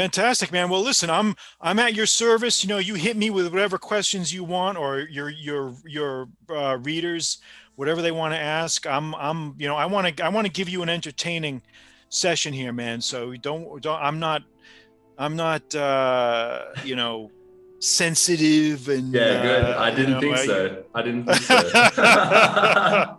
Fantastic, man. Well, listen, I'm I'm at your service. You know, you hit me with whatever questions you want, or your your your uh, readers, whatever they want to ask. I'm I'm you know I want to I want to give you an entertaining session here, man. So don't don't I'm not I'm not uh, you know sensitive and yeah, good. uh, I didn't know, think so. I didn't think so. uh,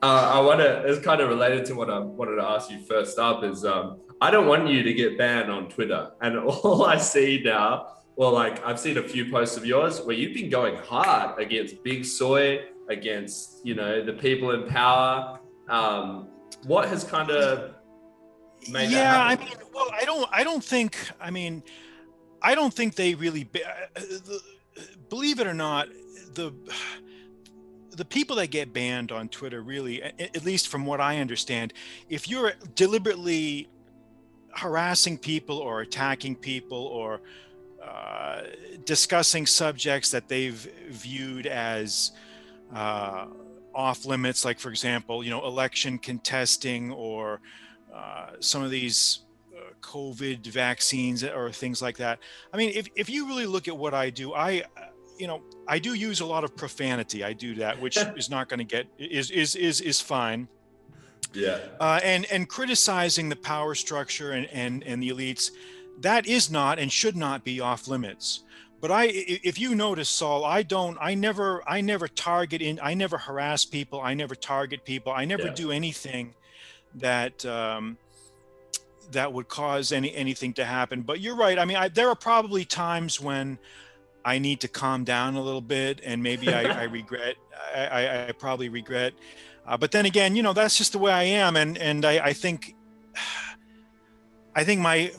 I want to. It's kind of related to what I wanted to ask you first up. Is um, I don't want you to get banned on Twitter, and all I see now, well, like I've seen a few posts of yours where you've been going hard against Big Soy, against you know the people in power. Um, what has kind of made yeah i mean well i don't i don't think i mean i don't think they really ba- uh, the, believe it or not the the people that get banned on twitter really, at least from what i understand if you're deliberately harassing people or attacking people or uh, discussing subjects that they've viewed as uh, off limits, like for example, you know, election contesting or uh, some of these uh, COVID vaccines or things like that. I mean, if, if you really look at what I do, I, you know, I do use a lot of profanity. I do that, which is not going to get is is is is fine. Yeah, Uh, and and criticizing the power structure and and and the elites, that is not and should not be off limits. But I, if you notice, Saul, I don't, I never, I never target in, I never harass people, I never target people, I never Yeah. do anything that um, that would cause any anything to happen. But you're right. I mean, I, there are probably times when I need to calm down a little bit, and maybe I, I regret, I, I probably regret. Uh, but then again, you know, that's just the way I am, and and I, I think, I think my,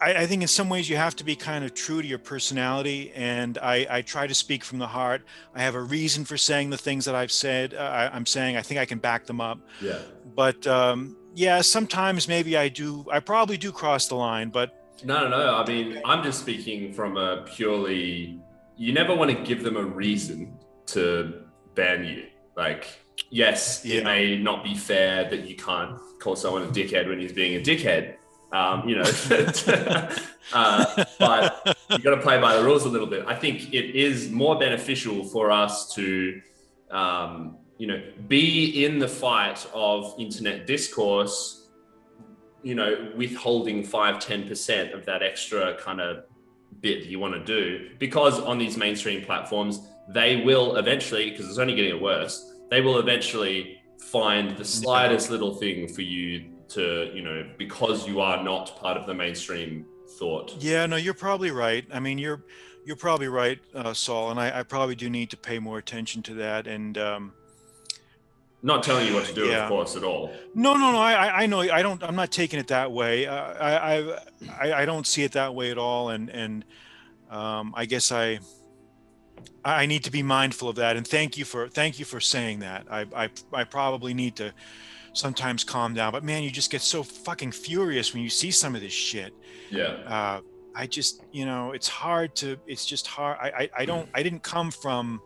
I, I think in some ways you have to be kind of true to your personality, and I, I try to speak from the heart. I have a reason for saying the things that I've said. Uh, I, I'm saying I think I can back them up. yeah. But um, yeah, sometimes maybe I do. I probably do cross the line, but No, no, no. I mean, I'm just speaking from a purely. You never want to give them a reason to ban you. Like, yes, Yeah. it may not be fair that you can't call someone a dickhead when he's being a dickhead. Um, you know, uh, but you got to play by the rules a little bit. I think it is more beneficial for us to, um, you know, be in the fight of internet discourse you know, withholding five, 10% of that extra kind of bit you want to do. Because on these mainstream platforms, they will eventually, because it's only getting worse, they will eventually find the slightest little thing for you to, you know, because you are not part of the mainstream thought. Yeah, no, you're probably right. I mean, you're you're probably right, uh, Saul, and I, I probably do need to pay more attention to that. And um, Not telling you what to do, Yeah. of course, at all. no, no, no, I I- know I don't. I'm not taking it that way. Uh, I, I I I don't see it that way at all. And and um, I guess I I need to be mindful of that. And thank you for thank you for saying that. I I I probably need to sometimes calm down. But man, you just get so fucking furious when you see some of this shit. Yeah. uh, I just, you know, it's hard to, it's just hard. I, I, I don't, I didn't come from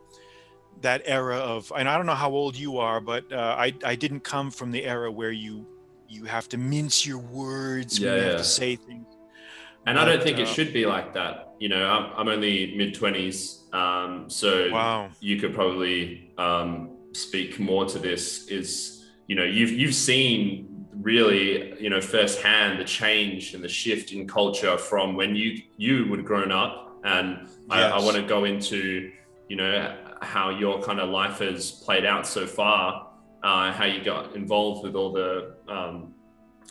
that era of, and I don't know how old you are, but uh, I, I didn't come from the era where you, you have to mince your words when Yeah, you have to say things. And I don't But, think it uh, should be like that. You know, I'm, I'm only mid 20s. Um, so Wow. you could probably um, speak more to this is you know you've you've seen really you know firsthand the change and the shift in culture from when you you would have grown up. And I, I want to go into you know how your kind of life has played out so far uh, how you got involved with all the um,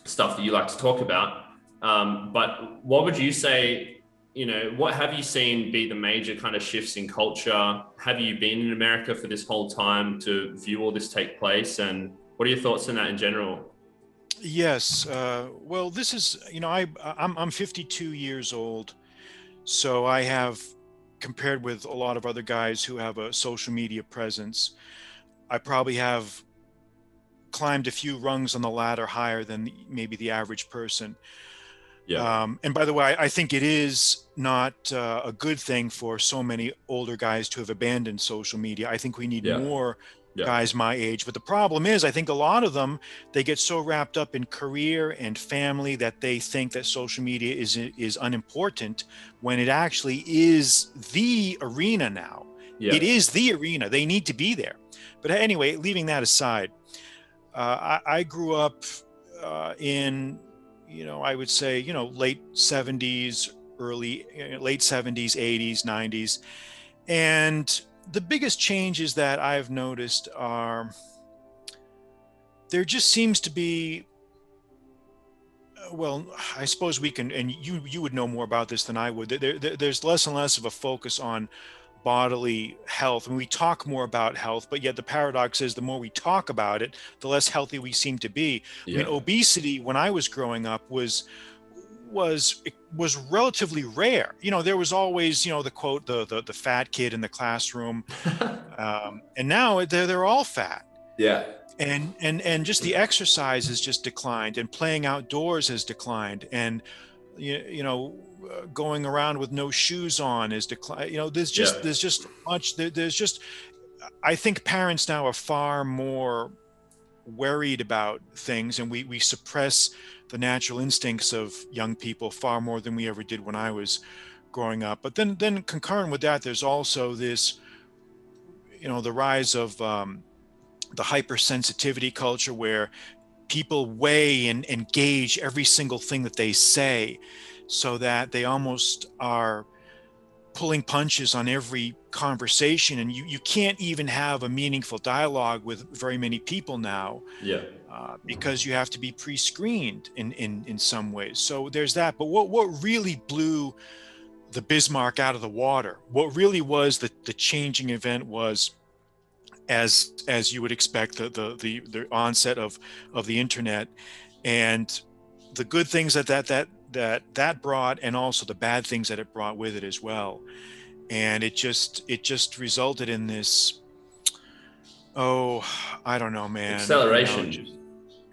stuff that you like to talk about. Um, but what would you say you know, what have you seen be the major kind of shifts in culture? Have you been in America for this whole time to view all this take place? And what are your thoughts on that in general? Yes. Uh, well, this is, you know, I, I'm, I'm 52 years old. So I have, compared with a lot of other guys who have a social media presence, I probably have climbed a few rungs on the ladder higher than maybe the average person. Yeah. Um, and by the way, I, I think it is not uh, a good thing for so many older guys to have abandoned social media. I think we need Yeah. more Yeah. guys my age. But the problem is, I think a lot of them they get so wrapped up in career and family that they think that social media is is unimportant when it actually is the arena now. Yeah. It is the arena. They need to be there. But anyway, leaving that aside, uh, I, I grew up uh, in, you know, I would say, you know, late 70s, early, uh, late 70s, 80s, 90s. And the biggest changes that I've noticed are there just seems to be uh, well i suppose we can and you you would know more about this than i would there, there, there's less and less of a focus on bodily health and we talk more about health but yet the paradox is the more we talk about it the less healthy we seem to be. I mean obesity when i was growing up was was was relatively rare. You know there was always you know the quote the the, the fat kid in the classroom um, and now they're, they're all fat. Yeah. and and and just the exercise has just declined and playing outdoors has declined and you, you know uh, going around with no shoes on is decline you know there's just Yeah. there's just much there, there's just i think parents now are far more worried about things and we we suppress the natural instincts of young people far more than we ever did when i was growing up but then then concurrent with that there's also this you know the rise of um, the hypersensitivity culture where people weigh and, and gauge every single thing that they say so that they almost are pulling punches on every conversation and you, you can't even have a meaningful dialogue with very many people now Yeah. uh, because you have to be pre-screened in, in in some ways. So there's that. But what what really blew the Bismarck out of the water? What really was the the changing event was as as you would expect the the the, the onset of of the internet and the good things that that that that that brought and also the bad things that it brought with it as well and it just it just resulted in this oh i don't know man You know, Acceleration.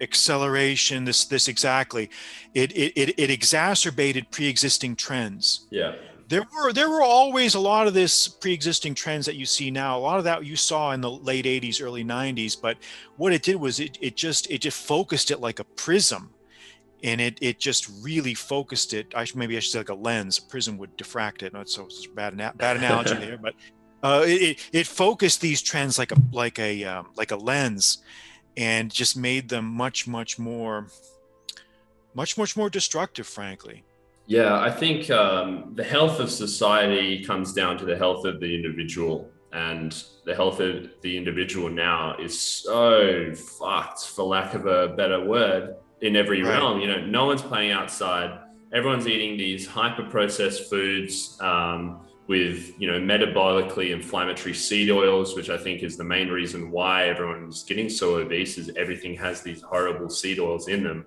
acceleration this this exactly it it it, it exacerbated pre-existing trends Yeah. There were there were always a lot of this pre-existing trends that you see now. A lot of that you saw in the late 80s early 90s but what it did was it, it just it just focused it like a prism. And it it just really focused it. I should maybe i should say like a lens. A prism would diffract it. Not so it's a bad bad analogy there but uh, it, it focused these trends like a like a um, like a lens and just made them much much more much much more destructive frankly Yeah, I think um, the health of society comes down to the health of the individual, and the health of the individual now is so fucked, for lack of a better word, in every Right. realm. You know, no one's playing outside. Everyone's eating these hyper-processed foods um, with, you know, metabolically inflammatory seed oils, which I think is the main reason why everyone's getting so obese. Is everything has these horrible seed oils in them.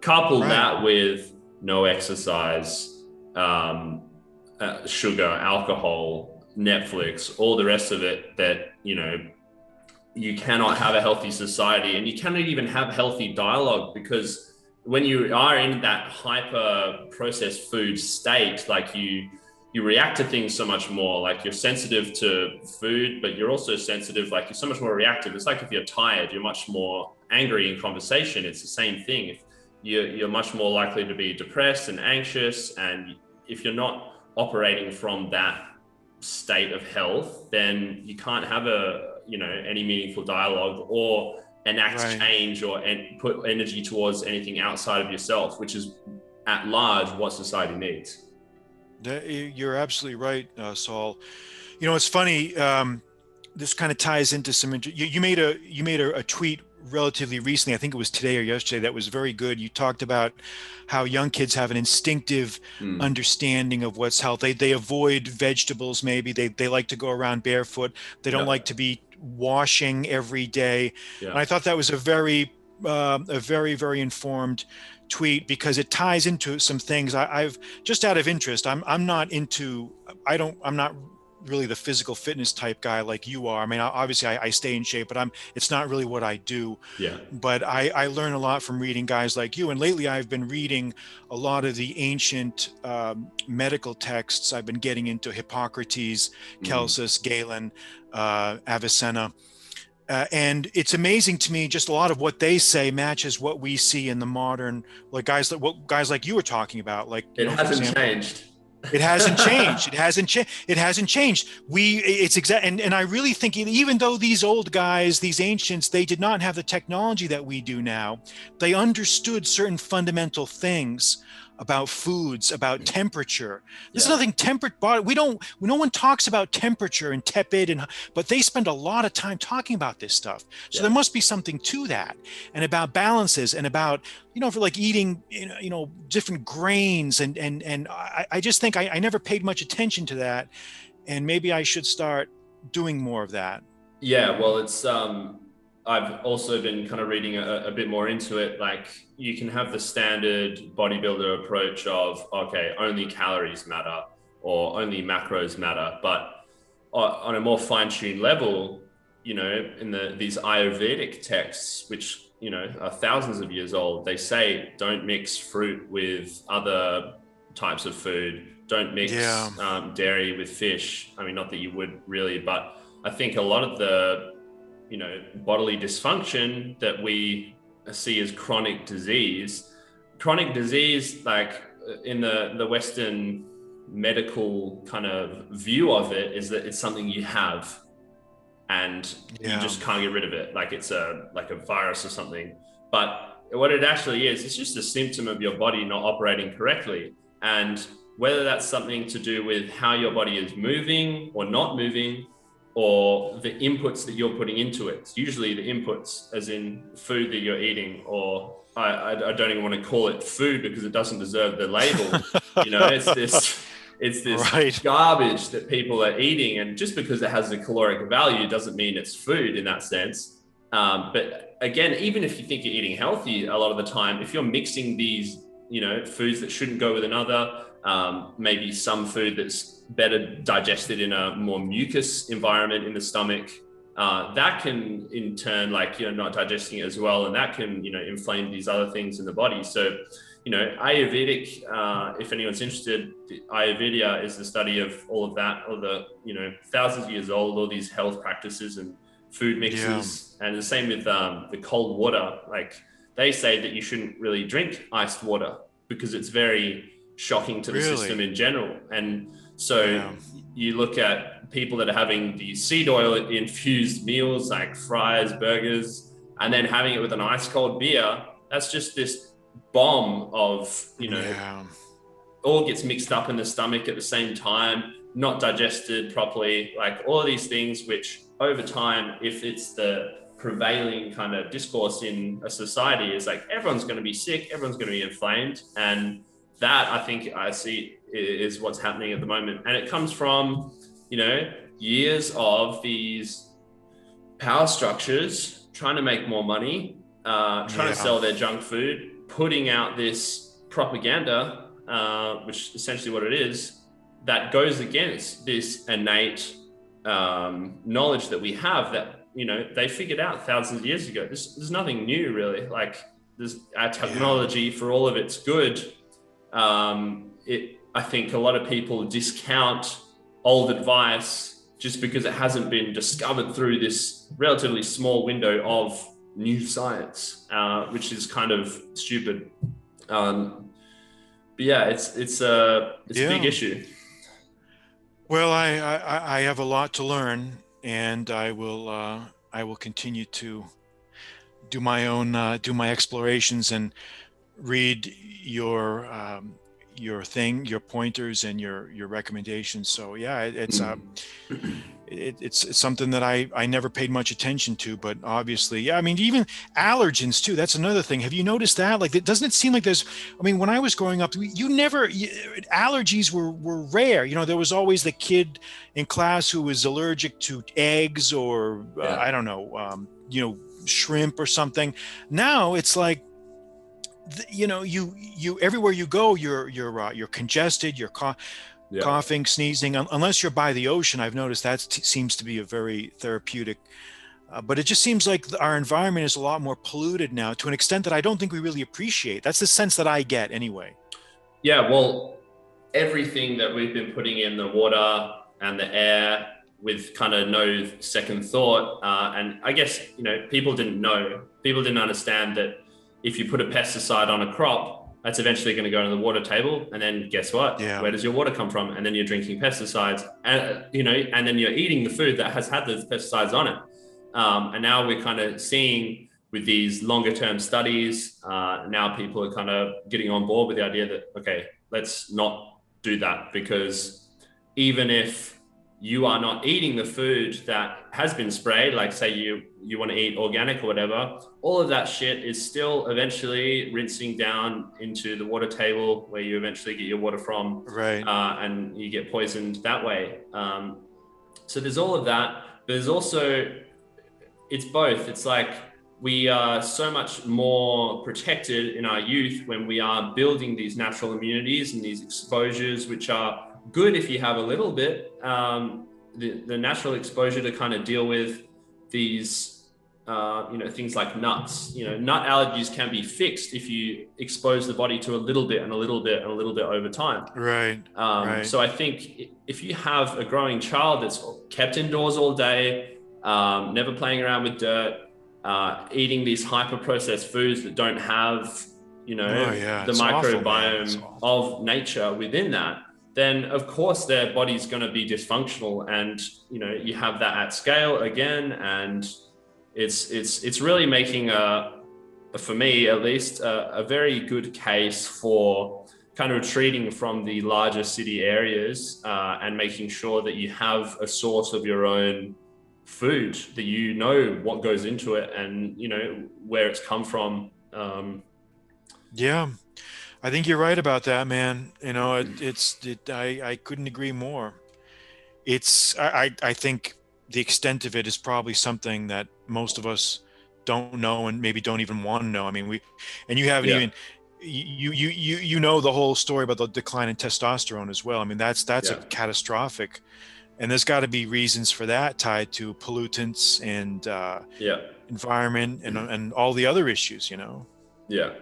Couple Right. that with no exercise, um, uh, sugar, alcohol, Netflix, all the rest of it that, you know, you cannot have a healthy society and you cannot even have healthy dialogue because when you are in that hyper processed food state, like you, you react to things so much more. Like you're sensitive to food but you're also sensitive like you're so much more reactive. It's like if you're tired you're much more angry in conversation. It's the same thing. If you're, you're much more likely to be depressed and anxious and if you're not operating from that state of health then you can't have a you know any meaningful dialogue or enact Right. change or and put energy towards anything outside of yourself which is at large what society needs you- You're absolutely right, uh, Saul. You know, it's funny. Um, this kind of ties into some. You, you made a you made a, a tweet relatively recently. I think it was today or yesterday. That was very good. You talked about how young kids have an instinctive Mm. understanding of what's health. They they avoid vegetables. Maybe they they like to go around barefoot. They don't Yeah. like to be washing every day. Yeah. And I thought that was a very um a very very informed tweet because it ties into some things I, I've just out of interest. I'm I'm not into I don't I'm not really the physical fitness type guy like you are. I mean, obviously I, I stay in shape, but I'm it's not really what I do. yeah But I, I learn a lot from reading guys like you. And lately I've been reading a lot of the ancient um, medical texts. I've been getting into Hippocrates, Mm. Celsus, Galen, uh, Avicenna. uh, and it's amazing to me just a lot of what they say matches what we see in the modern like guys that what guys like you were talking about like it know, hasn't example, changed it hasn't changed. It hasn't changed it hasn't changed. We it's exact and, and i really think even though these old guys these ancients they did not have the technology that we do now they understood certain fundamental things about foods, about temperature. There's yeah. nothing temperate body. We don't. No one talks about temperature and tepid, and but they spend a lot of time talking about this stuff. So yeah. there must be something to that, and about balances, and about you know, for like eating, you know, you know different grains, and and and I, I just think I, I never paid much attention to that, and maybe I should start doing more of that. Yeah, well, it's um, I've also been kind of reading a, a, bit more into it. Like you can have the standard bodybuilder approach of, okay, only calories matter or only macros matter. But on a more fine tuned level, you know, in the, these Ayurvedic texts, which, you know, are thousands of years old, they say don't mix fruit with other types of food. Don't mix yeah. um, dairy with fish. I mean, not that you would really, but I think a lot of the you know bodily dysfunction that we see as chronic disease. Chronic disease like uh, in the the western medical kind of view of it is that it's something you have and yeah. you just can't get rid of it like it's a like a virus or something. But what it actually is it's just a symptom of your body not operating correctly. And whether that's something to do with how your body is moving or not moving or the inputs that you're putting into it. It's usually the inputs, as in food that you're eating, or I, I, I don't even want to call it food because it doesn't deserve the label. you know, it's this. It's this right. garbage that people are eating, and just because it has a caloric value doesn't mean it's food in that sense. Um, but again, even if you think you're eating healthy, a lot of the time, if you're mixing these, you know, foods that shouldn't go with another, um, maybe some food that's better digested in a more mucus environment in the stomach. Uh, that can in turn like you know not digesting it as well and that can you know inflame these other things in the body so you know ayurvedic uh, if anyone's interested ayurveda is the study of all of that all the you know thousands of years old all these health practices and food mixes yeah. and the same with um, the cold water like they say that you shouldn't really drink iced water because it's very shocking to the really? system in general. And so yeah. you look at people that are having these seed oil infused meals like fries, burgers, and then having it with an ice cold beer. That's just this bomb of, you know, yeah. all gets mixed up in the stomach at the same time, not digested properly, like all of these things, which over time, if it's the prevailing kind of discourse in a society is like everyone's going to be sick, everyone's going to be inflamed. And that I think I see is what's happening at the moment. And it comes from, you know, years of these power structures trying to make more money, uh, trying yeah. to sell their junk food, putting out this propaganda, uh, which essentially what it is, that goes against this innate um, knowledge that we have that, you know, they figured out thousands of years ago. There's, there's nothing new really. Like there's our technology yeah. for all of its good um, it, I think a lot of people discount old advice just because it hasn't been discovered through this relatively small window of new science, uh, which is kind of stupid. Um, but yeah, it's it's a it's yeah. a big issue. Well, I, I, I have a lot to learn, and I will uh, I will continue to do my own uh, do my explorations and read your um, your thing, your pointers, and your your recommendations. So yeah, it, it's uh, it, it's, it's something that I I never paid much attention to, but obviously, yeah. I mean, even allergens too. That's another thing. Have you noticed that? Like, doesn't it seem like there's? I mean, when I was growing up, you never you, allergies were were rare. You know, there was always the kid in class who was allergic to eggs or uh. I don't know, um, you know, shrimp or something. Now it's like you know you you everywhere you go you're you're uh, you're congested you're co- yeah. coughing sneezing unless you're by the ocean i've noticed that t- seems to be a very therapeutic uh, but it just seems like our environment is a lot more polluted now to an extent that i don't think we really appreciate that's the sense that i get anyway yeah well everything that we've been putting in the water and the air with kind of no second thought. Uh, and I guess, you know, people didn't know, people didn't understand that if you put a pesticide on a crop, that's eventually going to go into the water table. And then guess what? Yeah. Where does your water come from? And then you're drinking pesticides and, you know, and then you're eating the food that has had those pesticides on it. Um, and now we're kind of seeing with these longer term studies, uh, now people are kind of getting on board with the idea that, okay, let's not do that because even if you are not eating the food that has been sprayed like say you you want to eat organic or whatever all of that shit is still eventually rinsing down into the water table where you eventually get your water from right. uh, and you get poisoned that way. Um, so there's all of that but there's also it's both. It's like we are so much more protected in our youth when we are building these natural immunities and these exposures which are good if you have a little bit um, the, the natural exposure to kind of deal with these uh, you know things like nuts you know nut allergies can be fixed if you expose the body to a little bit and a little bit and a little bit over time right, um, right. so i think if you have a growing child that's kept indoors all day um, never playing around with dirt uh, eating these hyper processed foods that don't have you know Oh, yeah. the It's microbiome awful. of nature within that then of course their body's going to be dysfunctional and you know you have that at scale again and it's it's it's really making a for me at least a, a very good case for kind of retreating from the larger city areas uh, and making sure that you have a source of your own food that you know what goes into it and you know where it's come from. Um, Yeah, I think you're right about that, man. You know, it, it's it, I I couldn't agree more. It's I I think the extent of it is probably something that most of us don't know and maybe don't even want to know. I mean, we and you haven't Yeah. even you you you you know the whole story about the decline in testosterone as well. I mean, that's that's Yeah. a catastrophic, and there's got to be reasons for that tied to pollutants and uh, yeah environment and and all the other issues. You know. yeah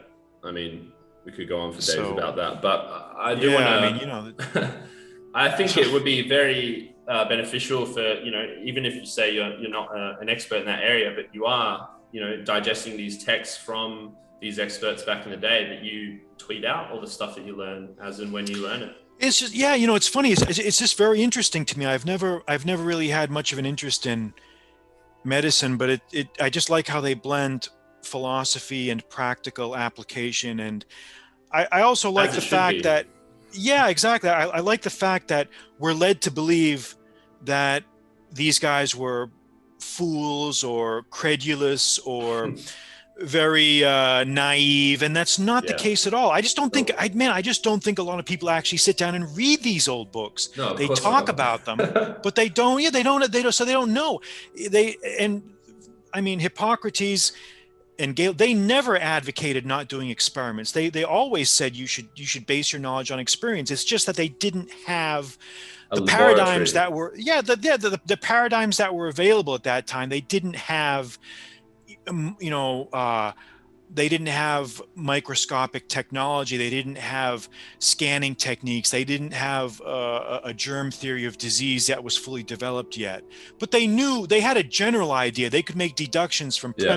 i mean we could go on for days So- about that but i do yeah, want to I mean, you know, I think it would be very uh, beneficial for you know even if you say you're you're not uh, an expert in that area, but you are you know digesting these texts from these experts back in the day that you tweet out all the stuff that you learn as and when you learn it. It's just yeah, you know, it's funny. It's, it's- it's just very interesting to me. I've never I've never really had much of an interest in medicine, but it it I just like how they blend philosophy and practical application, and I I also like the fact be. that yeah, exactly. I, I like the fact that we're led to believe that these guys were fools or credulous or very uh, naive, and that's not the case at all. I just don't think, I man, I just don't think a lot of people actually sit down and read these old books. No, They talk about them, but they don't. Yeah, they don't. They don't. So they don't know. They and I mean Hippocrates and Galen. They never advocated not doing experiments. They they always said you should you should base your knowledge on experience. It's just that they didn't have the paradigms that were yeah the, yeah the, the paradigms that were available at that time they didn't have um, you know uh, they didn't have microscopic technology they didn't have scanning techniques they didn't have uh, a a germ theory of disease that was fully developed yet but they knew they had a general idea they could make deductions from Yeah.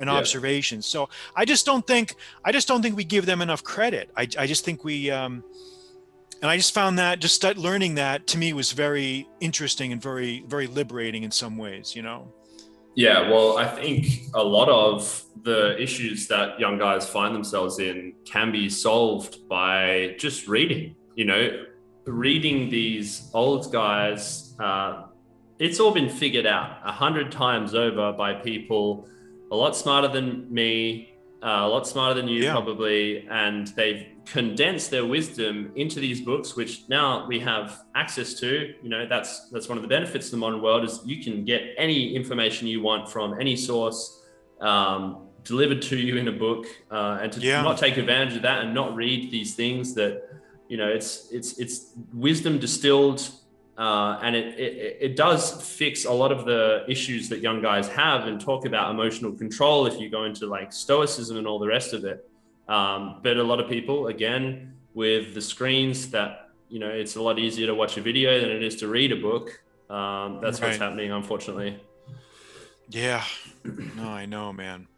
And Yeah. observations so i just don't think i just don't think we give them enough credit i, I just think we um, and I just found that just learning that to me was very interesting and very very liberating in some ways. You know. Yeah, well, I think a lot of the issues that young guys find themselves in can be solved by just reading. You know, reading these old guys, uh, it's all been figured out a hundred times over by people a lot smarter than me, uh, a lot smarter than you Yeah. probably, and they've condensed their wisdom into these books, which now we have access to. You know, that's that's one of the benefits of the modern world is you can get any information you want from any source um, delivered to you in a book, uh, and to Yeah. not take advantage of that and not read these things that you know it's it's it's wisdom distilled uh, and it, it it does fix a lot of the issues that young guys have and talk about emotional control if you go into like stoicism and all the rest of it um, but a lot of people again with the screens that you know it's a lot easier to watch a video than it is to read a book Um, that's what's happening, unfortunately. Yeah. No, I know, man.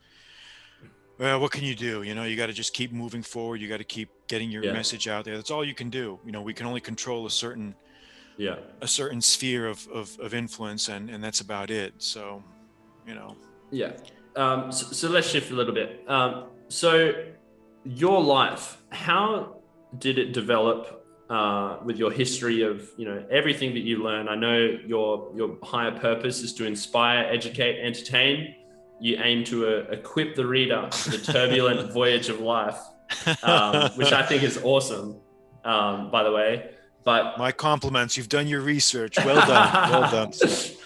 Well, what can you do? You know, you got to just keep moving forward. You got to keep getting your Yeah. message out there. That's all you can do. You know, we can only control a certain Yeah. a certain sphere of of, of influence, and and that's about it. So, you know. Yeah. Um, so, so let's shift a little bit. Um, so, your life, how did it develop uh, with your history of you know everything that you learn? I know your your higher purpose is to inspire, educate, entertain. You aim to uh, equip the reader for the turbulent voyage of life, um, which I think is awesome. Um, by the way, but My compliments. You've done your research. Well done. well done.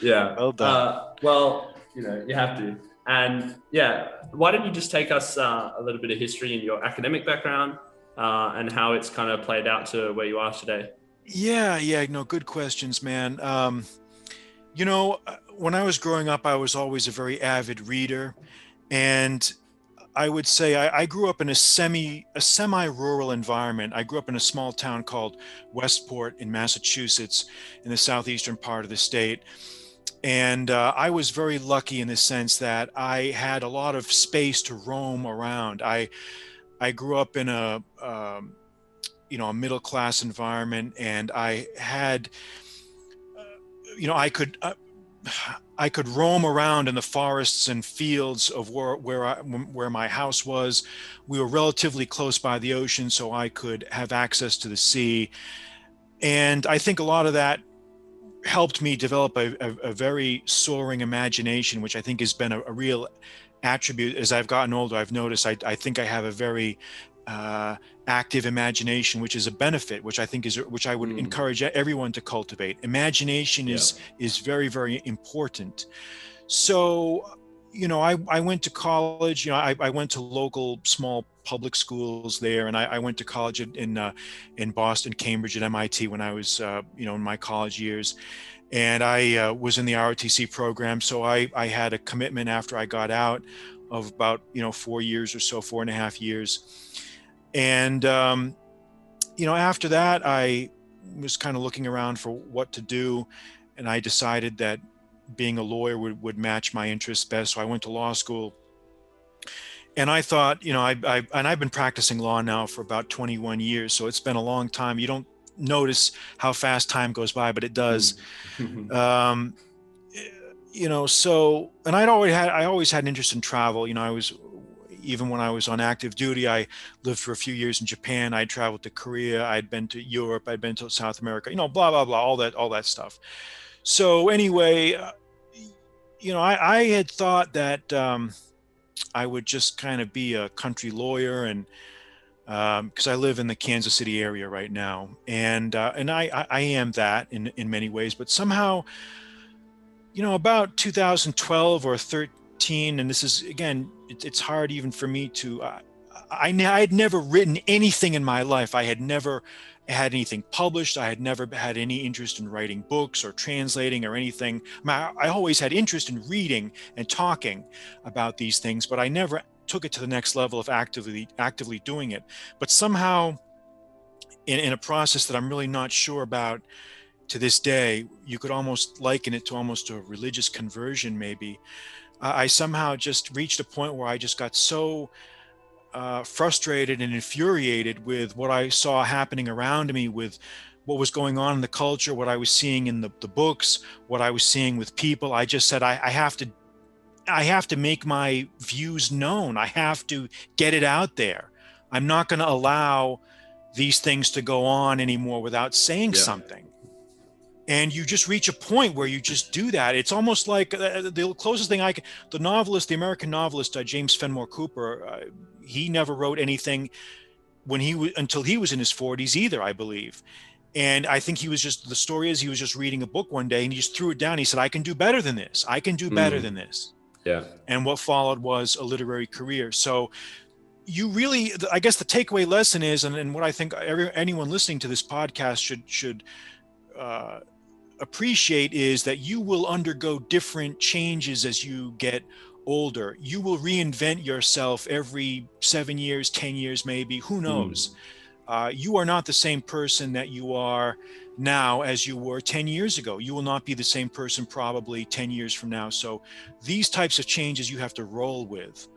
yeah. Well done. Uh, well, you know, you have to. And yeah, why don't you just take us uh, a little bit of history in your academic background uh, and how it's kind of played out to where you are today? Yeah, yeah, no, good questions, man. Um, you know, uh, when I was growing up, I was always a very avid reader, and I would say I, I grew up in a semi a semi-rural environment. I grew up in a small town called Westport in Massachusetts, in the southeastern part of the state. And uh, I was very lucky in the sense that I had a lot of space to roam around. I I grew up in a um, you know a middle class environment and i had uh, you know i could uh, i could roam around in the forests and fields of where where I, where my house was. We were relatively close by the ocean so i could have access to the sea. And i think a lot of that helped me develop a, a, a very soaring imagination which i think has been a, a real attribute. As i've gotten older i've noticed i, I think i have a very uh, active imagination, which is a benefit, which I think is which I would Mm. encourage everyone to cultivate. Imagination is is very very important. So, you know, I, I went to college. You know, I, I went to local small public schools there, and I, I went to college in in, uh, in Boston, Cambridge, at MIT when I was uh, you know in my college years. And I uh, was in the ROTC program, so I, I had a commitment after I got out of about you know four years or so, four and a half years and um, you know after that i was kind of looking around for what to do and i decided that being a lawyer would, would match my interests best so i went to law school. And i thought you know I, I and i've been practicing law now for about 21 years so it's been a long time. You don't notice how fast time goes by but it does. Um, you know so and i'd always had i always had an interest in travel. You know i was even when i was on active duty i lived for a few years in japan. I'd traveled to korea. I'd been to europe. I'd been to south america you know blah blah blah all that all that stuff. So anyway uh, you know i, I had thought that um, i would just kind of be a country lawyer and because I live in the Kansas City area right now, and uh, and I, I I am that in in many ways, but somehow, you know, about 2012 or 13, and this is again, it, it's hard even for me to. Uh, I had never written anything in my life. I had never had anything published. I had never had any interest in writing books or translating or anything. I, I always had interest in reading and talking about these things, but I never took it to the next level of actively actively doing it. But somehow, in, in a process that I'm really not sure about to this day, you could almost liken it to almost a religious conversion, maybe. I somehow just reached a point where I just got so uh, frustrated and infuriated with what I saw happening around me, with what was going on in the culture, what I was seeing in the, the books, what I was seeing with people. I just said, I, I have to I have to make my views known. I have to get it out there. I'm not going to allow these things to go on anymore without saying Yeah. something. And you just reach a point where you just do that. It's almost like uh, the closest thing I can, the novelist, the American novelist uh, James Fenimore Cooper, uh, he never wrote anything when he was until he was in his 40s either, I believe. And I think he was just the story is he was just reading a book one day and he just threw it down. He said, "I can do better than this. I can do better Mm. than this." yeah. and what followed was a literary career. So you really, I guess the takeaway lesson is, and, and what I think every, anyone listening to this podcast should, should uh, appreciate is that you will undergo different changes as you get older. You will reinvent yourself every seven years, 10 years, maybe, who knows? uh, you are not the same person that you are now as you were 10 years ago. You will not be the same person probably 10 years from now. So these types of changes you have to roll with.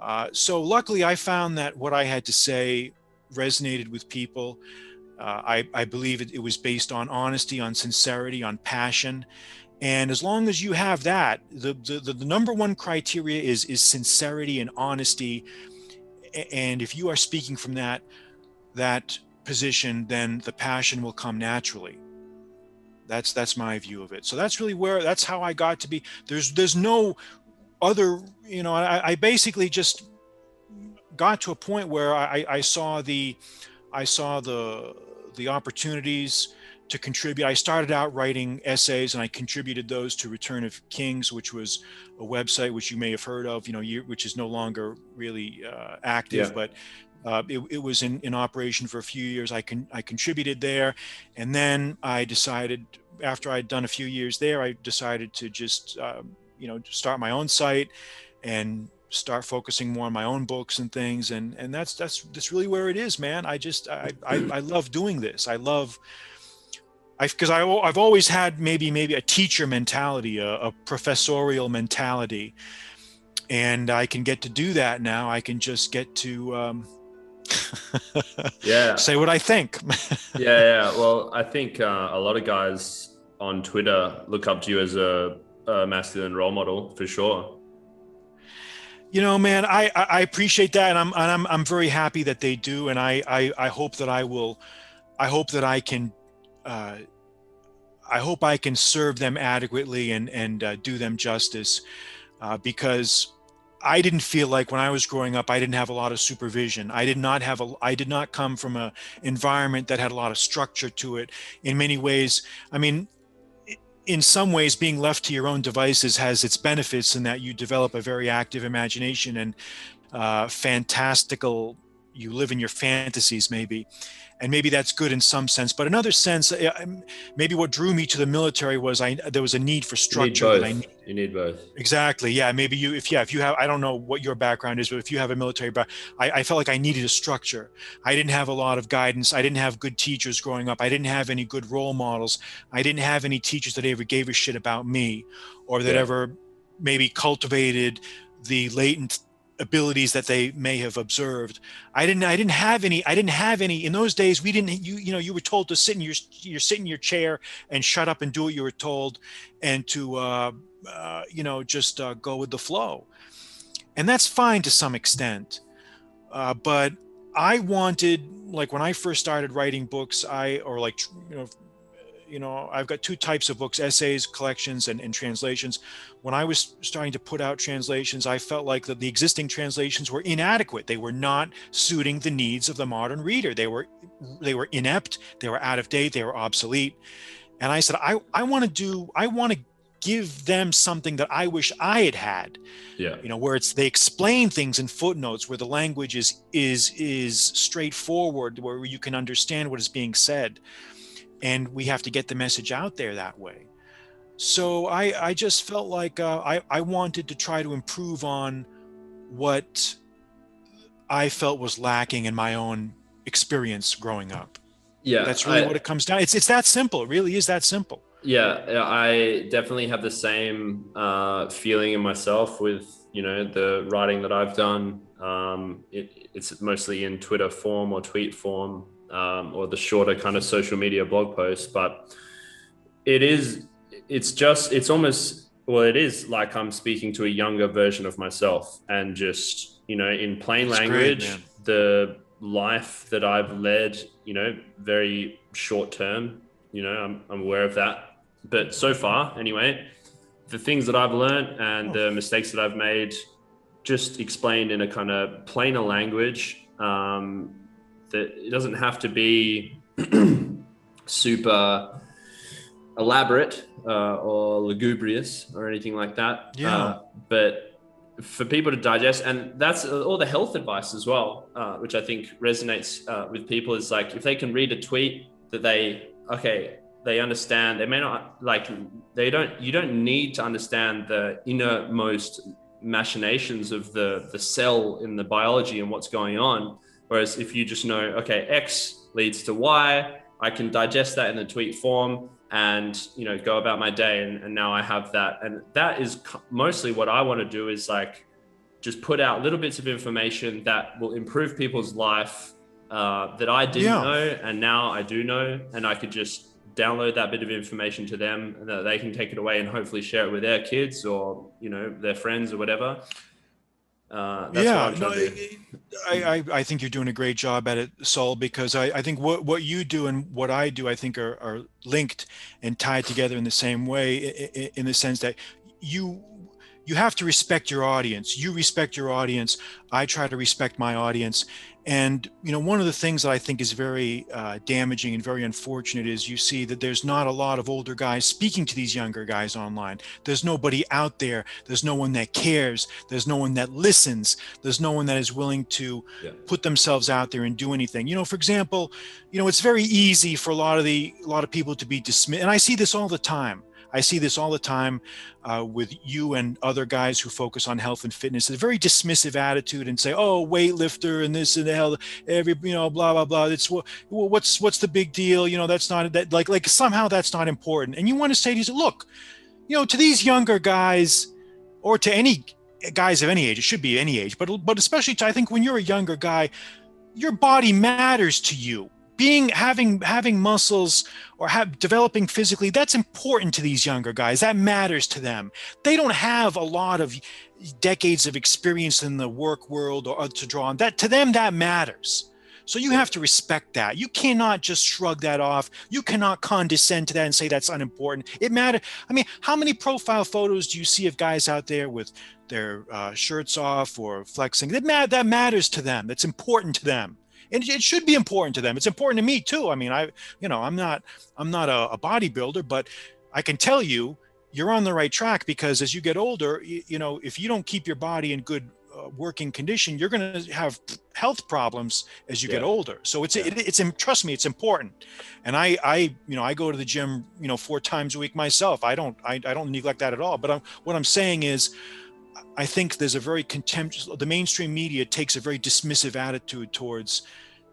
Uh, so luckily, I found that what I had to say resonated with people. Uh, I, I, believe it, it, was based on honesty, on sincerity, on passion. And as long as you have that, the, the, the number one criteria is, is sincerity and honesty. And if you are speaking from that, that position, then the passion will come naturally. That's that's my view of it. So that's really where that's how I got to be. There's there's no other, you know, I, I basically just got to a point where I, I saw the I saw the the opportunities to contribute. I started out writing essays and I contributed those to Return of Kings, which was a website which you may have heard of, you know, which is no longer really uh, active, yeah. but uh, it, it, was in, in operation for a few years. I can I contributed there, and then I decided after I'd done a few years there, I decided to just uh, you know start my own site and start focusing more on my own books and things and and that's that's that's really where it is man. I just i i, I love doing this. I love i because I, i've always had maybe maybe a teacher mentality a, a professorial mentality and i can get to do that now. I can just get to um, yeah. say what i think. Yeah yeah. Well i think uh, a lot of guys on twitter look up to you as a, a masculine role model for sure you know, man, I, I appreciate that, and I'm and I'm I'm very happy that they do, and I I, I hope that I will, I hope that I can, uh, I hope I can serve them adequately and and uh, do them justice, uh, because I didn't feel like when I was growing up, I didn't have a lot of supervision. I did not have a, I did not come from a environment that had a lot of structure to it. In many ways, I mean, in some ways being left to your own devices has its benefits in that you develop a very active imagination and uh, fantastical you live in your fantasies maybe and maybe that's good in some sense but another sense uh, maybe what drew me to the military was i there was a need for structure you need both, need. You need both. exactly yeah maybe you if yeah if you have i don't know what your background is but if you have a military background I, I felt like i needed a structure i didn't have a lot of guidance i didn't have good teachers growing up i didn't have any good role models i didn't have any teachers that ever gave a shit about me or that yeah. ever maybe cultivated the latent abilities that they may have observed. I didn't i didn't have any i didn't have any. In those days we didn't you you know you were told to sit in your you're sit in your chair and shut up and do what you were told and to uh, uh, you know just uh, go with the flow. And that's fine to some extent uh, but i wanted like when i first started writing books i or like you know you know i've got two types of books essays collections and, and translations. When i was starting to put out translations i felt like that the existing translations were inadequate. They were not suiting the needs of the modern reader. They were they were inept. They were out of date. They were obsolete. And i said i i want to do i want to give them something that i wish i had had. Yeah. You know where it's they explain things in footnotes where the language is is is straightforward where you can understand what is being said and we have to get the message out there that way. So i i just felt like uh, i i wanted to try to improve on what i felt was lacking in my own experience growing up. Yeah that's really I, what it comes down it's it's that simple it really is that simple. Yeah i definitely have the same uh, feeling in myself with you know the writing that i've done. Um, it, it's mostly in twitter form or tweet form um, or the shorter kind of social media blog posts. But it is, it's just, it's almost, well, it is like I'm speaking to a younger version of myself and just, you know, in plain That's language, great, the life that I've led, you know, very short term, you know, I'm, I'm aware of that. But so far, anyway, the things that I've learned and the mistakes that I've made, just explained in a kind of plainer language, um, that it doesn't have to be super elaborate uh, or lugubrious or anything like that. Yeah. Uh, but for people to digest, and that's all the health advice as well, uh, which I think resonates uh, with people is like if they can read a tweet that they, okay, they understand, they may not like, they don't, you don't need to understand the innermost machinations of the, the cell in the biology and what's going on Whereas if you just know, okay, X leads to Y, I can digest that in the tweet form and you know go about my day and, and now i have that. And that is mostly what i want to do is like just put out little bits of information that will improve people's life uh, that i didn't yeah. know and now i do know. And i could just download that bit of information to them and that they can take it away and hopefully share it with their kids or you know their friends or whatever uh, yeah, no, I, I, I think you're doing a great job at it, Saul, because I, I think what, what you do and what I do, I think are, are linked and tied together in the same way in, in the sense that you you have to respect your audience. You respect your audience. I try to respect my audience. And you know, one of the things that I think is very uh, damaging and very unfortunate is you see that there's not a lot of older guys speaking to these younger guys online. There's nobody out there. There's no one that cares. There's no one that listens. There's no one that is willing to yeah. put themselves out there and do anything. You know, for example, you know, it's very easy for a lot of the a lot of people to be dismissed, and I see this all the time I see this all the time uh, with you and other guys who focus on health and fitness. A very dismissive attitude and say, "Oh, weightlifter and this and the hell, every you know, blah blah blah." It's what's what's the big deal? You know, that's not that like like somehow that's not important. And you want to say to look, you know, to these younger guys, or to any guys of any age, it should be any age, but but especially to I think when you're a younger guy, your body matters to you being having having muscles or have developing physically that's important to these younger guys. That matters to them. They don't have a lot of decades of experience in the work world or to draw on. That to them that matters. So you have to respect that. You cannot just shrug that off. You cannot condescend to that and say that's unimportant. It matters i mean how many profile photos do you see of guys out there with their uh, shirts off or flexing? That, mat- that matters to them. That's important to them and it should be important to them. It's important to me too. I mean, I, you know, I'm not, I'm not a, a bodybuilder, but I can tell you, you're on the right track because as you get older, you, you know, if you don't keep your body in good uh, working condition, you're going to have health problems as you yeah. get older. So it's, yeah. it, it's, trust me, it's important. And I, I, you know, I go to the gym, you know, four times a week myself. I don't, I, I don't neglect that at all. But I'm, what I'm saying is, I think there's a very contemptuous, the mainstream media takes a very dismissive attitude towards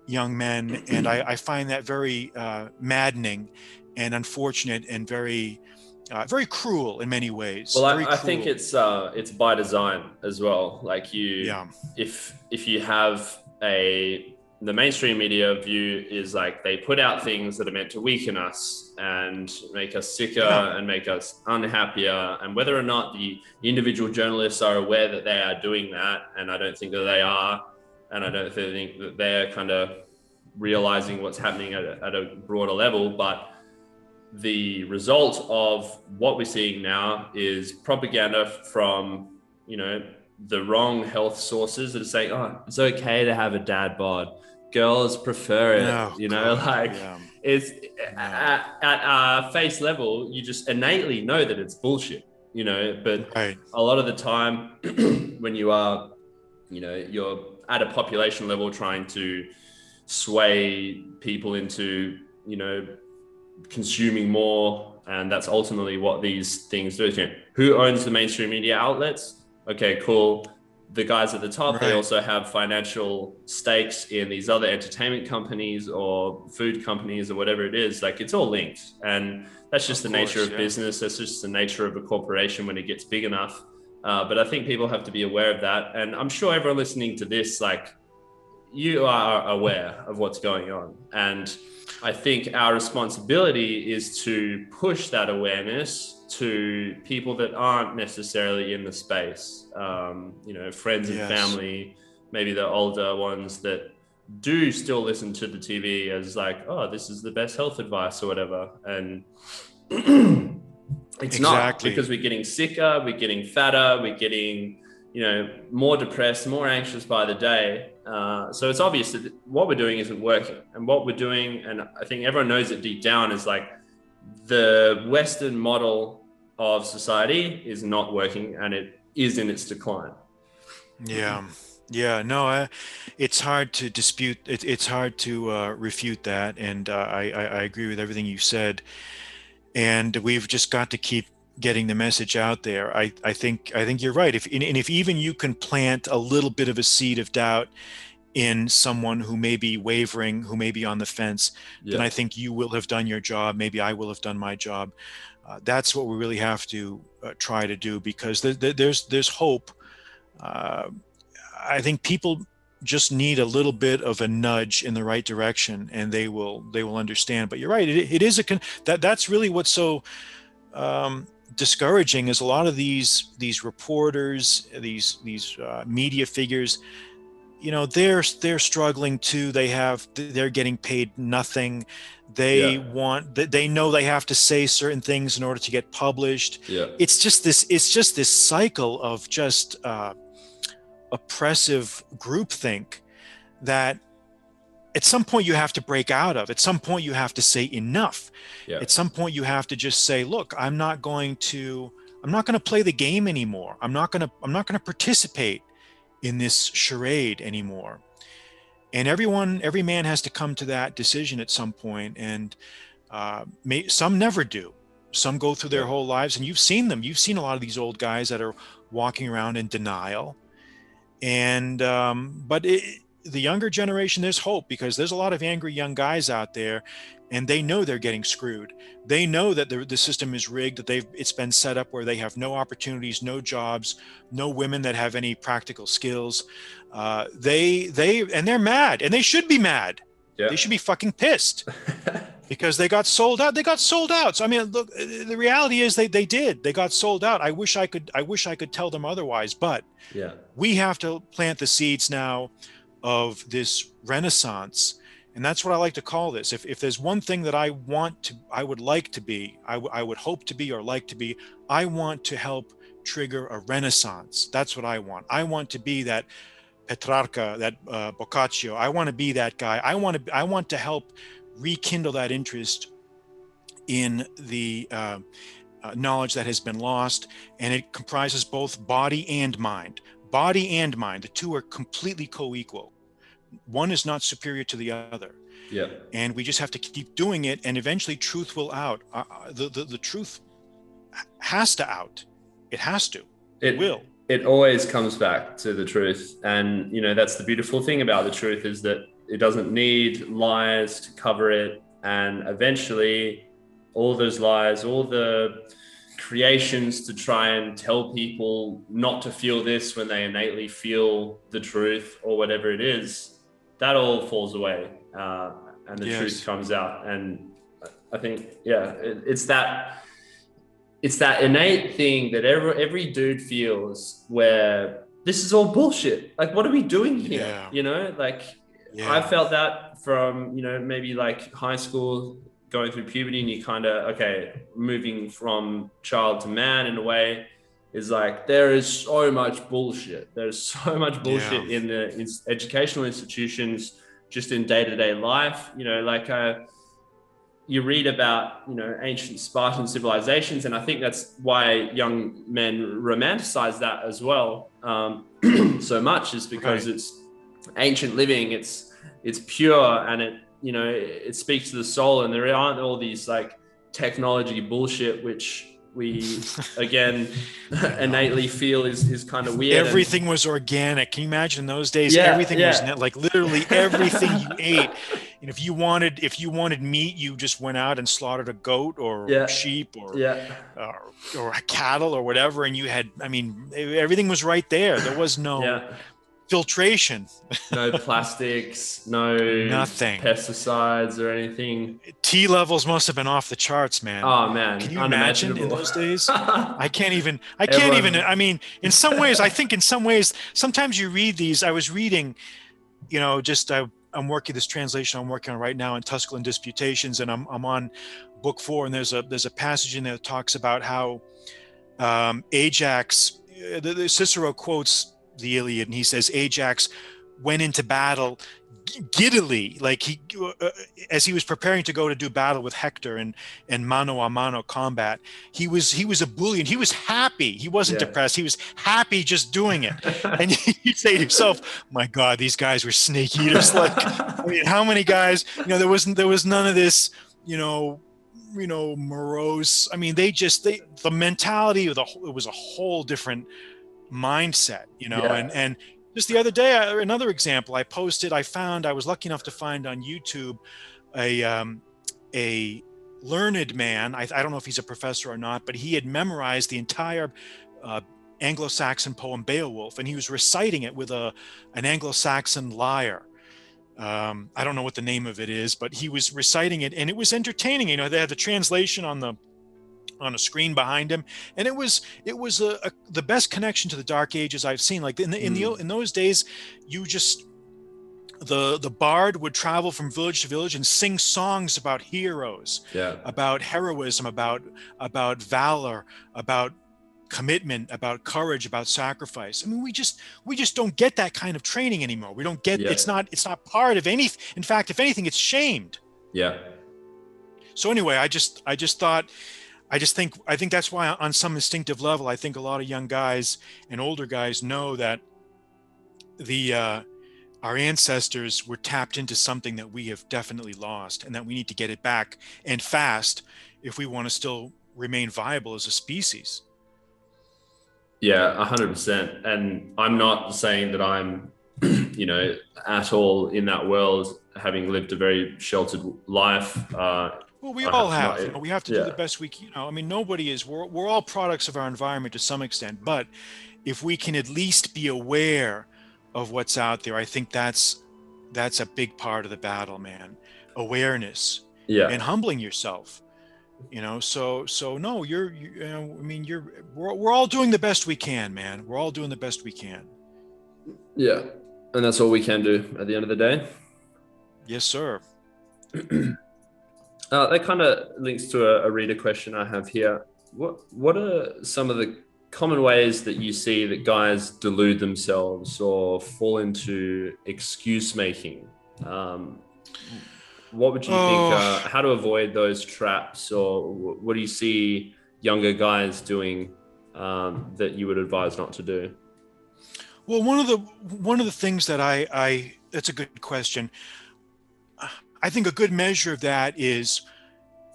young men. And I, I find that very uh, maddening and unfortunate and very, uh, very cruel in many ways. Well, I, I, think it's uh, it's by design as well. Like you, yeah. if if you have a the mainstream media view is like they put out things that are meant to weaken us and make us sicker yeah. and make us unhappier. And whether or not the individual journalists are aware that they are doing that, and I don't think that they are, and I don't think that they're kind of realizing what's happening at a, at a broader level, but the result of what we're seeing now is propaganda from, you know, the wrong health sources that are saying, oh, it's okay to have a dad bod girls prefer it. Oh, you know, God, like yeah. it's at, at uh, face level, you just innately know that it's bullshit. You know, but right. a lot of the time, when you are, you know, you're at a population level trying to sway people into, you know, consuming more, and that's ultimately what these things do. You know, who owns the mainstream media outlets? Okay, cool the guys at the top, right. they also have financial stakes in these other entertainment companies or food companies or whatever it is. Like it's all linked. And that's just of the course, nature of yeah. business. That's just the nature of a corporation when it gets big enough. Uh, but I think people have to be aware of that. And I'm sure everyone listening to this, like, you are aware of what's going on. And I think our responsibility is to push that awareness to people that aren't necessarily in the space. Um, you know, friends and yes. family, maybe the older ones that do still listen to the TV as like, oh, this is the best health advice or whatever. And it's exactly. not because we're getting sicker, we're getting fatter, we're getting, you know, more depressed, more anxious by the day. Uh, so it's obvious that what we're doing isn't working. And what we're doing, and I think everyone knows it deep down, is like the Western model of society is not working and it is in its decline. Yeah. Yeah, no, uh, it's hard to dispute. It, it's hard to uh, refute that, and uh, I, I, I agree with everything you said. And we've just got to keep getting the message out there. I, I think I think you're right. If and if even you can plant a little bit of a seed of doubt in someone who may be wavering, who may be on the fence, yeah. then I think you will have done your job. Maybe I will have done my job. Uh, that's what we really have to uh, try to do because there's there's hope. Uh, I think people just need a little bit of a nudge in the right direction, and they will they will understand. But you're right; it, it is a con- that that's really what's so um, discouraging is a lot of these these reporters, these these uh, media figures you know they're they're struggling too. They have they're getting paid nothing. They yeah. want they know they have to say certain things in order to get published. Yeah. It's just this it's just this cycle of just uh, oppressive groupthink that at some point you have to break out of. At some point you have to say enough. Yeah. at some point you have to just say look i'm not going to i'm not going to play the game anymore. I'm not going to i'm not going to participate in this charade anymore. And everyone, every man has to come to that decision at some point, and uh, may, some never do. Some go through their whole lives, and you've seen them. You've seen a lot of these old guys that are walking around in denial. And um, but it, the younger generation, there's hope because there's a lot of angry young guys out there, and they know they're getting screwed. They know that the, the system is rigged, that they've it's been set up where they have no opportunities, no jobs, no women that have any practical skills. Uh, they they and they're mad, and they should be mad. Yeah. They should be fucking pissed because they got sold out. They got sold out. So I mean, look, the reality is they they did. They got sold out. I wish I could I wish I could tell them otherwise, but yeah, we have to plant the seeds now of this renaissance and that's what i like to call this. If, if there's one thing that i want to i would like to be I, w- I would hope to be or like to be i want to help trigger a renaissance. That's what i want. I want to be that petrarca that uh, boccaccio. I want to be that guy. I want to i want to help rekindle that interest in the uh, uh, knowledge that has been lost. And it comprises both body and mind. Body and mind the two are completely co-equal one is not superior to the other. Yeah. And we just have to keep doing it and eventually truth will out. Uh, uh the, the, the truth has to out. It has to. It, it will. it always comes back to the truth. And you know that's the beautiful thing about the truth is that it doesn't need lies to cover it. And eventually all those lies all the creations to try and tell people not to feel this when they innately feel the truth or whatever it is that all falls away uh, and the yes. truth comes out. And I think, yeah, it, it's that it's that innate thing that every every dude feels where this is all bullshit. Like, what are we doing here? Yeah. You know, like yeah. I felt that from you know maybe like high school going through puberty and you kind of okay moving from child to man in a way is like there is so much bullshit. There's so much bullshit yeah. in the in educational institutions, just in day to day life. You know, like uh, you read about you know ancient Spartan civilizations, and I think that's why young men romanticize that as well um, so much, is because right. it's ancient living. It's it's pure, and it you know it speaks to the soul, and there aren't all these like technology bullshit which we again innately feel is, is kind of weird. Everything and, was organic. Can you imagine in those days? Yeah, everything yeah. was net, like literally everything you ate. And if you wanted, if you wanted meat, you just went out and slaughtered a goat or yeah. sheep or, yeah. or or a cattle or whatever, and you had. I mean, everything was right there. There was no filtration. no plastics, no nothing, pesticides or anything. T levels must have been off the charts, man. Oh man, can you imagine in those days? I can't even. I can't Everyone. even. I mean, in some ways, I think in some ways, sometimes you read these. I was reading, you know, just I, I'm working this translation I'm working on right now in Tusculan Disputations, and I'm I'm on book four, and there's a there's a passage in there that talks about how um, Ajax. Uh, the, the Cicero quotes the Iliad, and he says Ajax went into battle giddily, like he, uh, as he was preparing to go to do battle with Hector and and mano a mano combat, he was he was a bullion. He was happy. He wasn't yeah. depressed. He was happy just doing it. and he'd say to himself, "My God, these guys were snake eaters. Like, I mean, how many guys? You know, there wasn't there was none of this. You know." you know morose i mean they just they the mentality of the it was a whole different mindset you know yeah. and and just the other day, another example. I posted. I found. I was lucky enough to find on YouTube a um, a learned man. I, I, don't know if he's a professor or not, but he had memorized the entire uh, Anglo-Saxon poem Beowulf, and he was reciting it with a an Anglo-Saxon lyre. Um, I don't know what the name of it is, but he was reciting it, and it was entertaining. You know, they had the translation on the on a screen behind him, and it was it was a, a the best connection to the Dark Ages I've seen. Like in the, in the hmm. in those days, you just the the bard would travel from village to village and sing songs about heroes yeah. about heroism about about valor about commitment about courage about sacrifice i mean we just we just don't get that kind of training anymore we don't get yeah. it's not it's not part of any in fact if anything it's shamed yeah so anyway i just i just thought i just think i think that's why on some instinctive level i think a lot of young guys and older guys know that the uh our ancestors were tapped into something that we have definitely lost and that we need to get it back and fast if we want to still remain viable as a species. Yeah, 100%. And I'm not saying that I'm, you know, at all in that world, having lived a very sheltered life. Uh, well, we all have. you know, we have to yeah. do the best we can. You know, I mean, nobody is. We're, we're all products of our environment to some extent. But if we can at least be aware of what's out there. I think that's that's a big part of the battle, man. Awareness. Yeah. And humbling yourself. You know, so so no, you're you, you know, I mean, you're we're we're all doing the best we can, man. We're all doing the best we can. Yeah. And that's all we can do at the end of the day. Yes, sir. uh, that kind of links to a, a reader question I have here. What what are some of the common ways that you see that guys delude themselves or fall into excuse making. Um, what would you oh. think? Uh, how to avoid those traps, or what do you see younger guys doing um, that you would advise not to do? Well, one of the one of the things that I, I that's a good question. I think a good measure of that is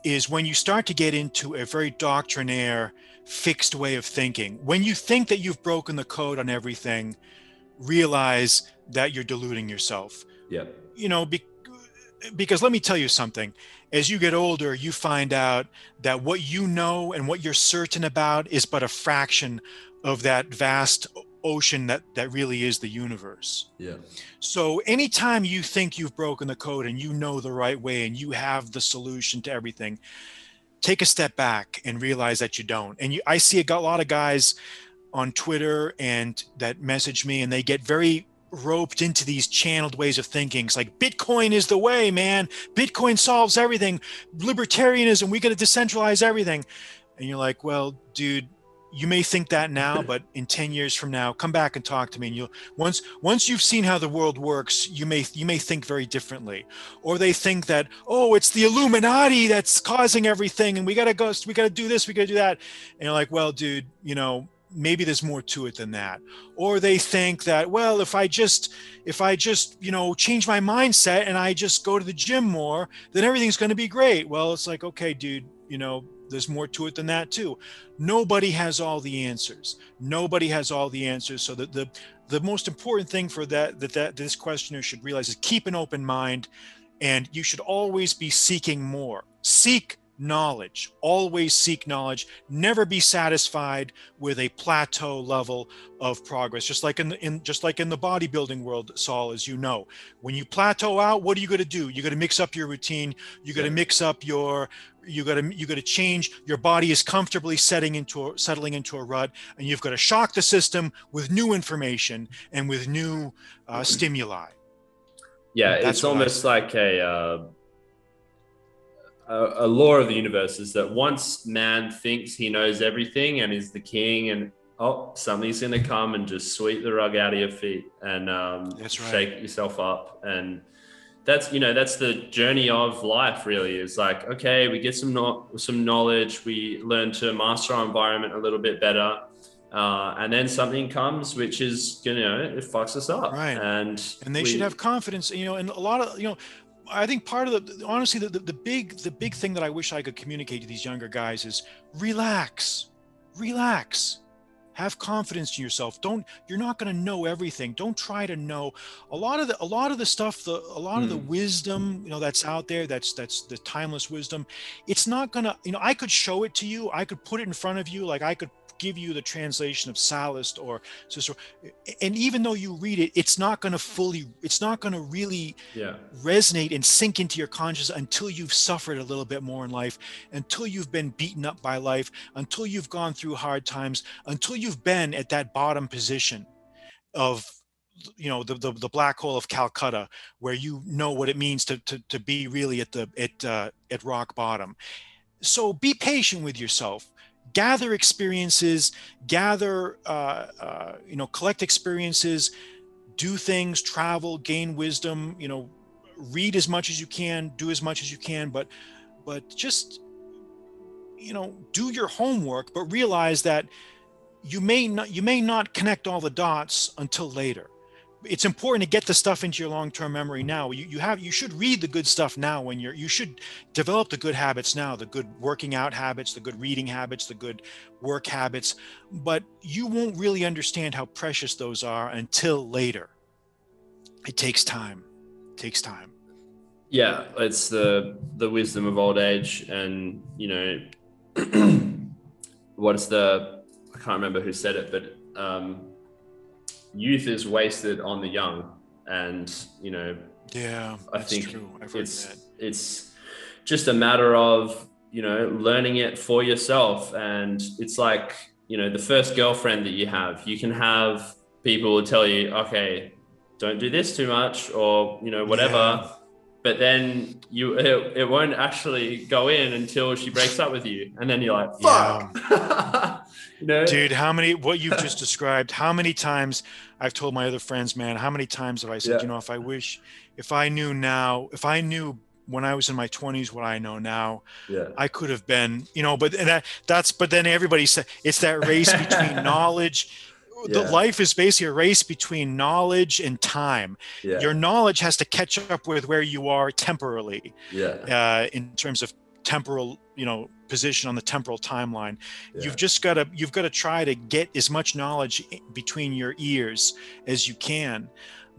is when you start to get into a very doctrinaire fixed way of thinking. When you think that you've broken the code on everything, realize that you're deluding yourself. Yeah. You know, be, because let me tell you something. As you get older, you find out that what you know and what you're certain about is but a fraction of that vast ocean that that really is the universe. Yeah. So anytime you think you've broken the code and you know the right way and you have the solution to everything, take a step back and realize that you don't. And you, I see a lot of guys on Twitter and that message me and they get very roped into these channeled ways of thinking. It's like Bitcoin is the way, man. Bitcoin solves everything. Libertarianism, we got to decentralize everything. And you're like, well, dude, you may think that now but in 10 years from now come back and talk to me and you'll once once you've seen how the world works you may you may think very differently. Or they think that oh it's the illuminati that's causing everything and we got to go we got to do this we got to do that. And you're like well dude you know maybe there's more to it than that. Or they think that well if i just if i just you know change my mindset and i just go to the gym more then everything's going to be great. Well it's like okay dude you know there's more to it than that too. Nobody has all the answers. Nobody has all the answers. So that the the most important thing for that that that this questioner should realize is keep an open mind and you should always be seeking more. Seek knowledge. Always seek knowledge. Never be satisfied with a plateau level of progress. Just like in the in just like in the bodybuilding world saul as you know. When you plateau out what are you going to do? You're going to mix up your routine. You're going to mix up your you got to you got to change your body is comfortably setting into a, settling into a rut and you've got to shock the system with new information and with new uh, stimuli yeah it's almost like a, uh, a a law of the universe is that once man thinks he knows everything and is the king and oh something's going to come and just sweep the rug out of your feet and um, right. shake yourself up and that's you know that's the journey of life really is like okay we get some no- some knowledge we learn to master our environment a little bit better uh, and then something comes which is you know it fucks us up. Right. And and they we, should have confidence you know and a lot of you know I think part of the honestly the, the, the big the big thing that I wish I could communicate to these younger guys is relax relax have confidence in yourself don't you're not going to know everything don't try to know a lot of the a lot of the stuff the a lot mm. of the hmm. wisdom you know that's out there that's that's the timeless wisdom it's not going to you know i could show it to you i could put it in front of you like i could give you the translation of Sallust or Cicero. And even though you read it, it's not going to fully, it's not going to really yeah. resonate and sink into your conscience until you've suffered a little bit more in life, until you've been beaten up by life, until you've gone through hard times, until you've been at that bottom position of you know the, the, the black hole of calcutta where you know what it means to to, to be really at the at uh, at rock bottom so be patient with yourself gather experiences, gather, uh, uh, you know, collect experiences, do things, travel, gain wisdom, you know, read as much as you can, do as much as you can, but, but just, you know, do your homework, but realize that you may not, you may not connect all the dots until later it's important to get the stuff into your long-term memory now. You, you have you should read the good stuff now when you're you should develop the good habits now the good working out habits the good reading habits the good work habits but you won't really understand how precious those are until later. It takes time. It takes time. Yeah it's the the wisdom of old age and you know what is the i can't remember who said it but um youth is wasted on the young, and you know, yeah, I think it's it's just a matter of you know learning it for yourself, and it's like you know the first girlfriend that you have, you can have people tell you, okay, don't do this too much, or you know whatever. Yeah. But then you it, it, won't actually go in until she breaks up with you. And then you're like fuck. yeah. dude how many what you've just described how many times I've told my other friends, man, how many times have I said, yeah. you know, if I wish, if I knew now, if I knew when I was in my 20s what I know now, yeah. I could have been, you know, but that, that's, but then everybody said it's that race between knowledge. The life is basically a race between knowledge and time. Yeah. Your knowledge has to catch up with where you are temporally. Yeah. Uh, in terms of temporal, you know, position on the temporal timeline. Yeah. you've just got to you've got to try to get as much knowledge between your ears as you can.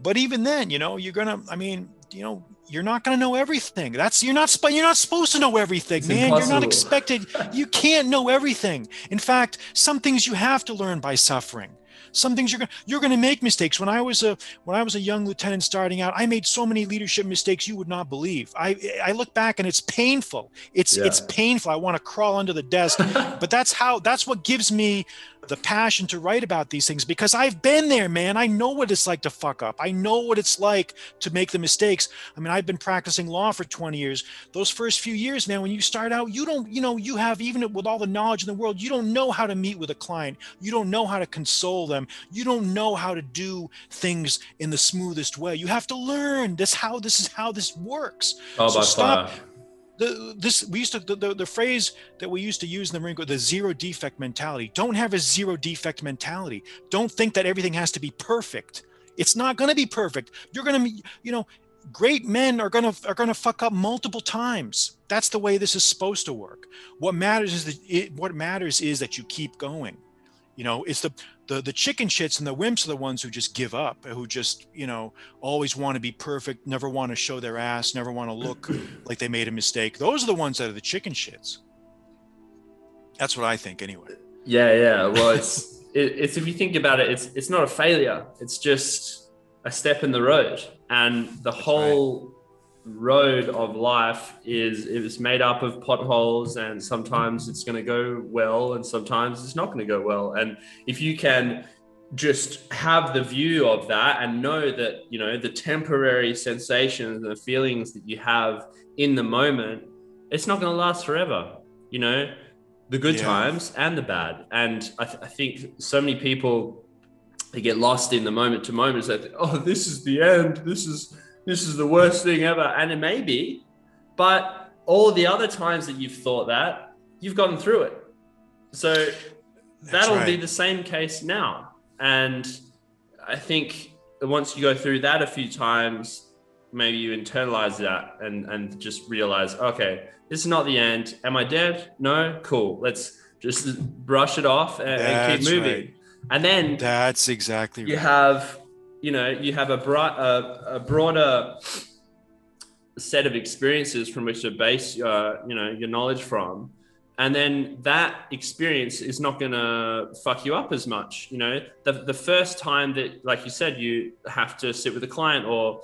But even then you know you're gonna i mean you know you're not going to know everything. That's you're not you're not supposed to know everything it's man. Impossible. you're not expected you can't know everything. In fact some things you have to learn by suffering some things you're going you're going to make mistakes. When i was a when i was a young lieutenant starting out i made so many leadership mistakes you would not believe. I i look back and it's painful. It's yeah. it's painful. I want to crawl under the desk but that's how that's what gives me the passion to write about these things because I've been there, man. I know what it's like to fuck up. I know what it's like to make the mistakes. I mean, I've been practicing law for 20 years. Those first few years, man, when you start out, you don't, you know, you have even with all the knowledge in the world, you don't know how to meet with a client. You don't know how to console them. You don't know how to do things in the smoothest way. You have to learn. This how this is how this works. Oh, so stop. Fire the this we used to the, the, the, phrase that we used to use in the Marine Corps, the zero defect mentality. Don't have a zero defect mentality. Don't think that everything has to be perfect. It's not going to be perfect. You're going to, you know, great men are going to are going to fuck up multiple times. That's the way this is supposed to work. What matters is that it, what matters is that you keep going. You know, it's the the the chicken shits and the wimps are the ones who just give up who just you know always want to be perfect never want to show their ass never want to look like they made a mistake. Those are the ones that are the chicken shits. That's what i think anyway. Yeah yeah well it's it, it's if you think about it it's it's not a failure. It's just a step in the road. And the that's whole right road of life is it's made up of potholes and sometimes it's going to go well and sometimes it's not going to go well. And if you can just have the view of that and know that you know the temporary sensations and the feelings that you have in the moment it's not going to last forever you know? The good yeah. times and the bad. And I, th- I, think so many people they get lost in the moment to moment. So think, oh this is the end. This is this is the worst thing ever. And it may be, but all the other times that you've thought that, you've gotten through it. So That's that'll right. be the same case now. And I think once you go through that a few times, maybe you internalize that and, and just realize, okay, this is not the end. Am I dead? No? Cool. Let's just brush it off and, and keep moving. Right. and then that's exactly you right. have you know you have a bright a, a broader set of experiences from which to base uh, you know your knowledge from. And then that experience is not going to fuck you up as much you know? The, the first time that like you said you have to sit with a client or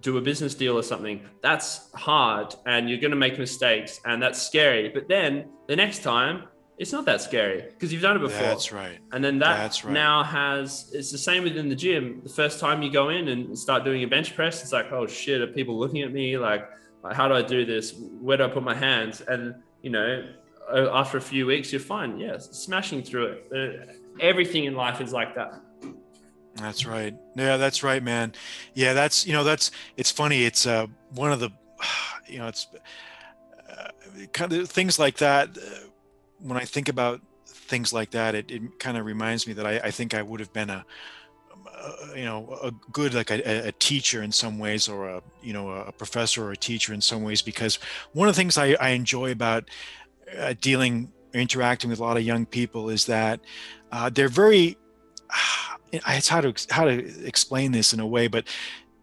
do a business deal or something that's hard and you're going to make mistakes and that's scary. But then the next time it's not that scary because you've done it before That's right. and then that That's right. now has it's the same within the gym the first time you go in and start doing a bench press it's like oh shit are people looking at me like how do i do this where do i put my hands and you know after a few weeks you're fine yeah smashing through it Uh, everything in life is like that That's right. Yeah, that's right, man. Yeah, that's you know that's it's funny. It's uh one of the you know it's uh, kind of things like that. Uh, when I think about things like that, it, it kind of reminds me that I, I think I would have been a, a you know a good like a, a teacher in some ways or a you know a professor or a teacher in some ways because one of the things I, I enjoy about uh, dealing interacting with a lot of young people is that uh, they're very it's how to how to explain this in a way but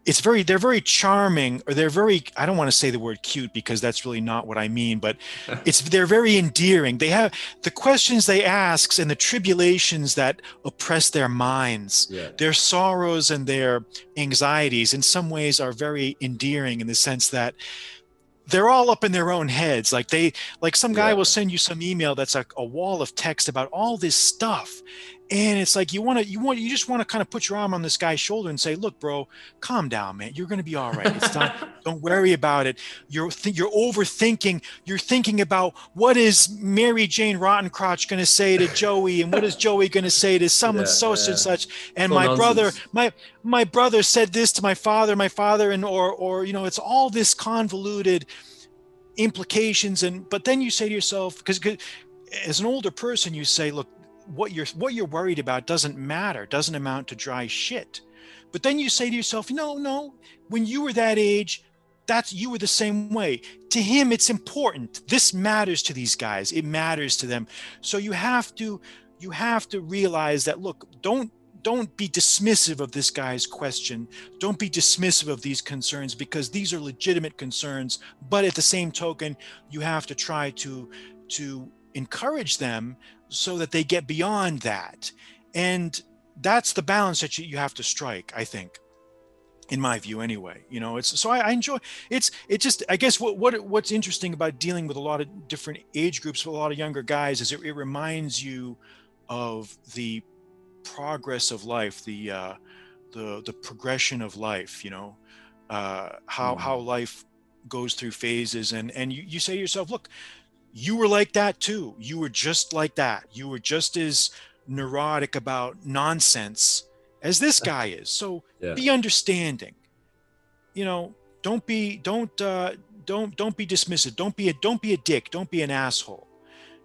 it's very they're very charming or they're very i don't want to say the word cute because that's really not what i mean but it's they're very endearing. They have the questions they ask and the tribulations that oppress their minds yeah. their sorrows and their anxieties in some ways are very endearing in the sense that they're all up in their own heads. Like they like some guy Yeah. will send you some email that's like a wall of text about all this stuff and it's like you want to you want you just want to kind of put your arm on this guy's shoulder and say look bro calm down man. You're going to be all right. It's not don't worry about it. You're th- you're overthinking. You're thinking about what is mary jane rottencrotch going to say to joey and what is joey going to say to someone Yeah, so yeah. and such. And all my brother my my brother said this to my father my father and or or you know it's all this convoluted implications and but then you say to yourself because as an older person you say look what you're what you're worried about doesn't matter doesn't amount to dry shit. But then you say to yourself no no when you were that age that's you were the same way. To him it's important. This matters to these guys. It matters to them. So you have to you have to realize that look don't don't be dismissive of this guy's question. Don't be dismissive of these concerns because these are legitimate concerns. But at the same token you have to try to to encourage them so that they get beyond that and that's the balance that you, you have to strike i think in my view anyway you know it's so I, I enjoy it's it just i guess what, what what's interesting about dealing with a lot of different age groups with a lot of younger guys is it, it reminds you of the progress of life the uh the the progression of life you know uh how Mhm. how life goes through phases and and you, you say to yourself look you were like that too. You were just like that. You were just as neurotic about nonsense as this guy is. So Yeah. be understanding. You know don't be don't uh don't don't be dismissive. Don't be a don't be a dick. Don't be an asshole.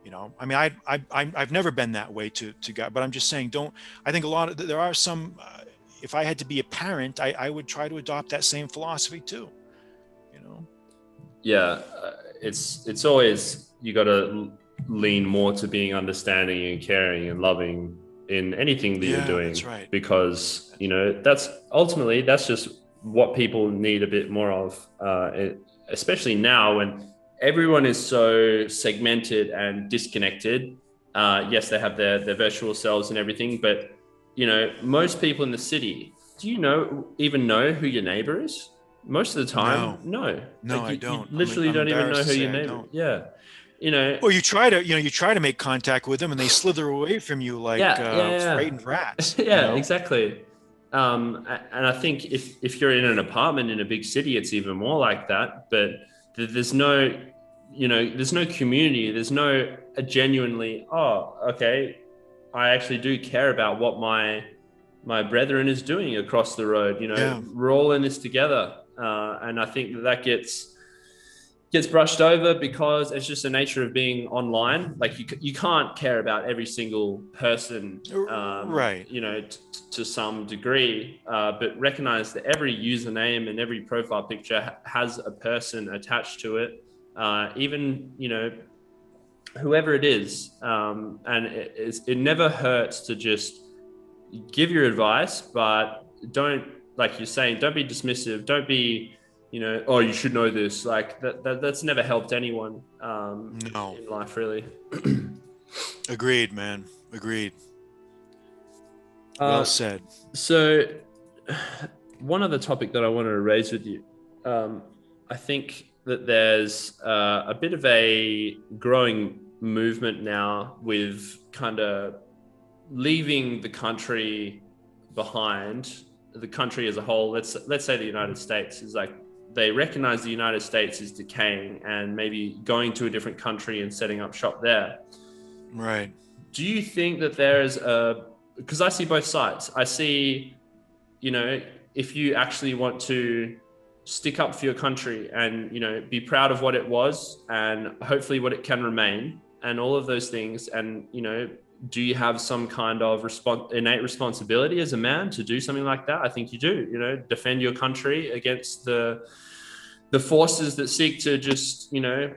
You know i mean i i i've never been that way to to god but i'm just saying don't i think a lot of there are some uh, if i had to be a parent i i would try to adopt that same philosophy too. You know? Yeah uh, it's it's always you got to lean more to being understanding and caring and loving in anything that Yeah, you're doing that's right. because you know that's ultimately that's just what people need a bit more of uh, especially now when everyone is so segmented and disconnected. Uh, yes they have their their virtual selves and everything but you know most people in the city do you know even know who your neighbor is? Most of the time no. No, I you- you don't. I'm- literally I'm don't even know who your neighbor yeah you know or you try to you know you try to make contact with them and they slither away from you like Yeah, uh, yeah, yeah. frightened rats you yeah know? exactly um, and i think if if you're in an apartment in a big city it's even more like that but th- there's no you know there's no community there's no a genuinely oh okay i actually do care about what my my brethren is doing across the road you know Yeah. we're all in this together uh, and i think that that gets gets brushed over because it's just the nature of being online like you, you can't care about every single person um, Right. you know t- to some degree uh, but recognize that every username and every profile picture ha- has a person attached to it uh, even you know whoever it is um, and it, it's, it never hurts to just give your advice, but don't like you're saying, don't be dismissive. Don't be, you know, oh, you should know this. Like that, that that's never helped anyone um, no. in life, really. Agreed, man. Agreed. Well Uh, said. So, one other topic that I wanted to raise with you, um, I think that there's uh, a bit of a growing movement now with kind of leaving the country behind, the country as a whole. Let's let's say the United States is like they recognize the United States is decaying and maybe going to a different country and setting up shop there Right. do you think that there's a because i see both sides i see you know if you actually want to stick up for your country and you know be proud of what it was and hopefully what it can remain and all of those things and you know do you have some kind of respons- innate responsibility as a man to do something like that i think you do you know defend your country against the the forces that seek to just you know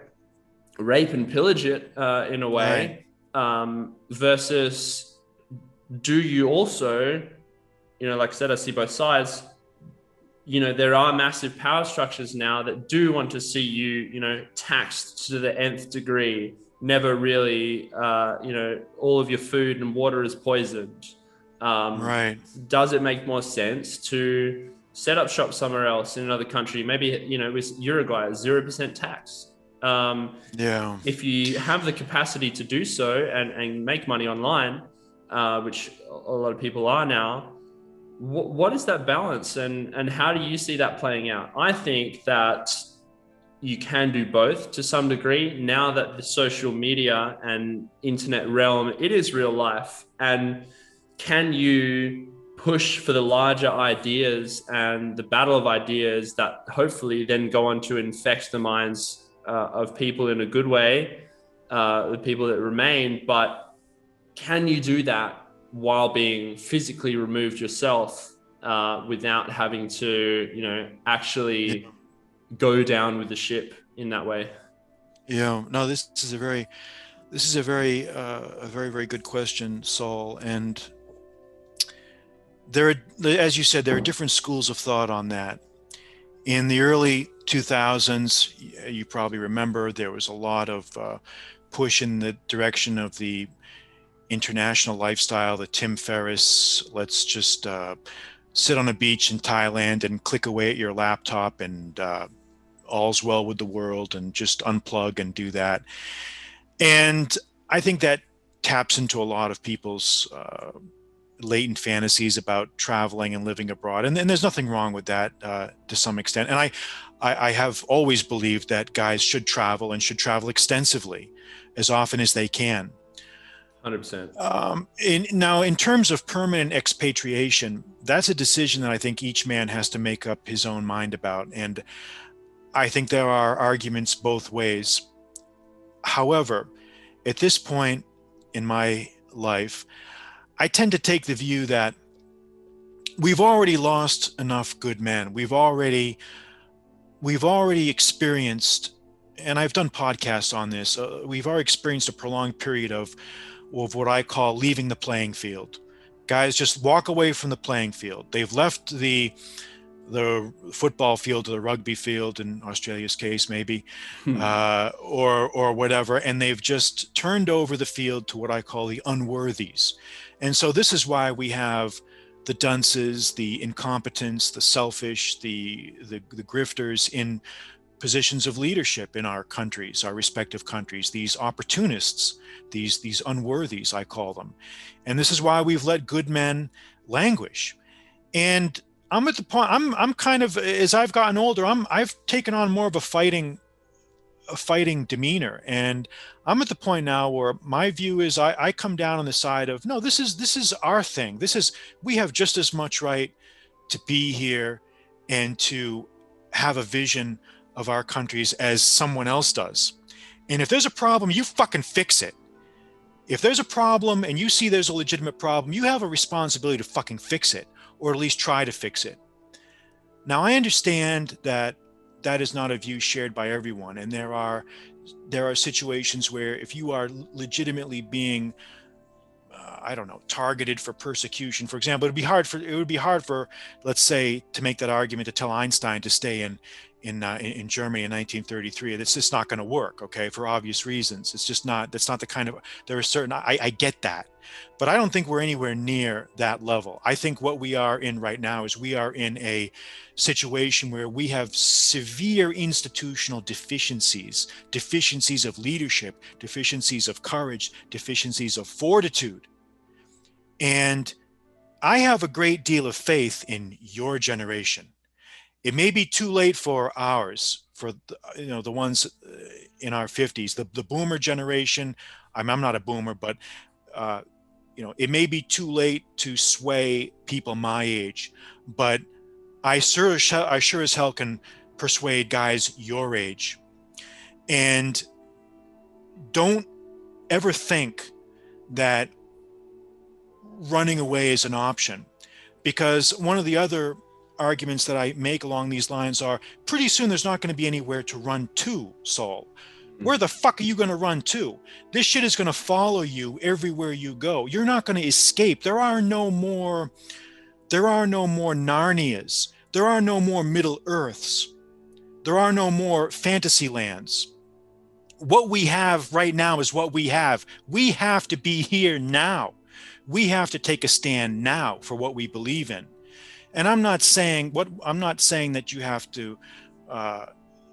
rape and pillage it uh, in a way um, versus do you also, you know, like I said, I see both sides. You know, there are massive power structures now that do want to see you, you know, taxed to the nth degree. Never really, uh, you know, all of your food and water is poisoned. Um, Right. does it make more sense to set up shop somewhere else in another country? Maybe, you know, with Uruguay, zero percent tax. Um, Yeah. if you have the capacity to do so and, and make money online, uh, which a lot of people are now, wh- what is that balance and, and how do you see that playing out? I think that you can do both to some degree now that the social media and internet realm, it is real life. And can you push for the larger ideas and the battle of ideas that hopefully then go on to infect the minds uh, of people in a good way, uh, the people that remain. But can you do that while being physically removed yourself uh, without having to, you know, actually go down with the ship in that way? Yeah. No, this is a very, this is a very, uh, a very, very good question, Saul. And there, are, as you said, there are different schools of thought on that. In the early 2000s, you probably remember there was a lot of uh, push in the direction of the international lifestyle, the Tim Ferriss, let's just uh, sit on a beach in Thailand and click away at your laptop and uh, all's well with the world and just unplug and do that. And I think that taps into a lot of people's uh, latent fantasies about traveling and living abroad. And, and there's nothing wrong with that uh, to some extent. And I, I, I have always believed that guys should travel and should travel extensively as often as they can. 100%. Um, in, now, in terms of permanent expatriation, that's a decision that I think each man has to make up his own mind about. And I think there are arguments both ways. However, at this point in my life, I tend to take the view that we've already lost enough good men. We've already we've already experienced, and I've done podcasts on this. Uh, we've already experienced a prolonged period of of what I call leaving the playing field. Guys just walk away from the playing field. They've left the the football field or the rugby field in Australia's case, maybe, Hmm. uh, or or whatever, and they've just turned over the field to what I call the unworthies. And so this is why we have the dunces, the incompetents, the selfish, the the, the grifters in positions of leadership in our countries, our respective countries, these opportunists, these these unworthies, I call them. And this is why we've let good men languish. And I'm at the point I'm I'm kind of as I've gotten older, I'm I've taken on more of a fighting a fighting demeanor. And I'm at the point now where my view is I, I come down on the side of no, this is this is our thing. This is we have just as much right to be here and to have a vision of our countries as someone else does. And if there's a problem, you fucking fix it. If there's a problem and you see there's a legitimate problem, you have a responsibility to fucking fix it or at least try to fix it. Now I understand that that is not a view shared by everyone and there are there are situations where if you are legitimately being uh, I don't know, targeted for persecution, for example, it'd be hard for it would be hard for, let's say, to make that argument to tell Einstein to stay in in uh, in Germany in 1933. It's just not going to work, okay, for obvious reasons. It's just not. That's not the kind of. There are certain. I, I get that, but I don't think we're anywhere near that level. I think what we are in right now is we are in a situation where we have severe institutional deficiencies, deficiencies of leadership, deficiencies of courage, deficiencies of fortitude, and I have a great deal of faith in your generation it may be too late for ours for the, you know the ones uh, in our 50s the, the boomer generation. I'm, I'm not a boomer but uh, you know it may be too late to sway people my age but i sure i sure as hell can persuade guys your age. And don't ever think that running away is an option because one of the other arguments that I make along these lines are pretty soon there's not going to be anywhere to run to, Saul. Hmm. Where the fuck are you going to run to? This shit is going to follow you everywhere you go. You're not going to escape. There are no more there are no more Narnias. There are no more Middle Earths. There are no more fantasy lands. What we have right now is what we have. We have to be here now. We have to take a stand now for what we believe in and i'm not saying what i'm not saying that you have to uh,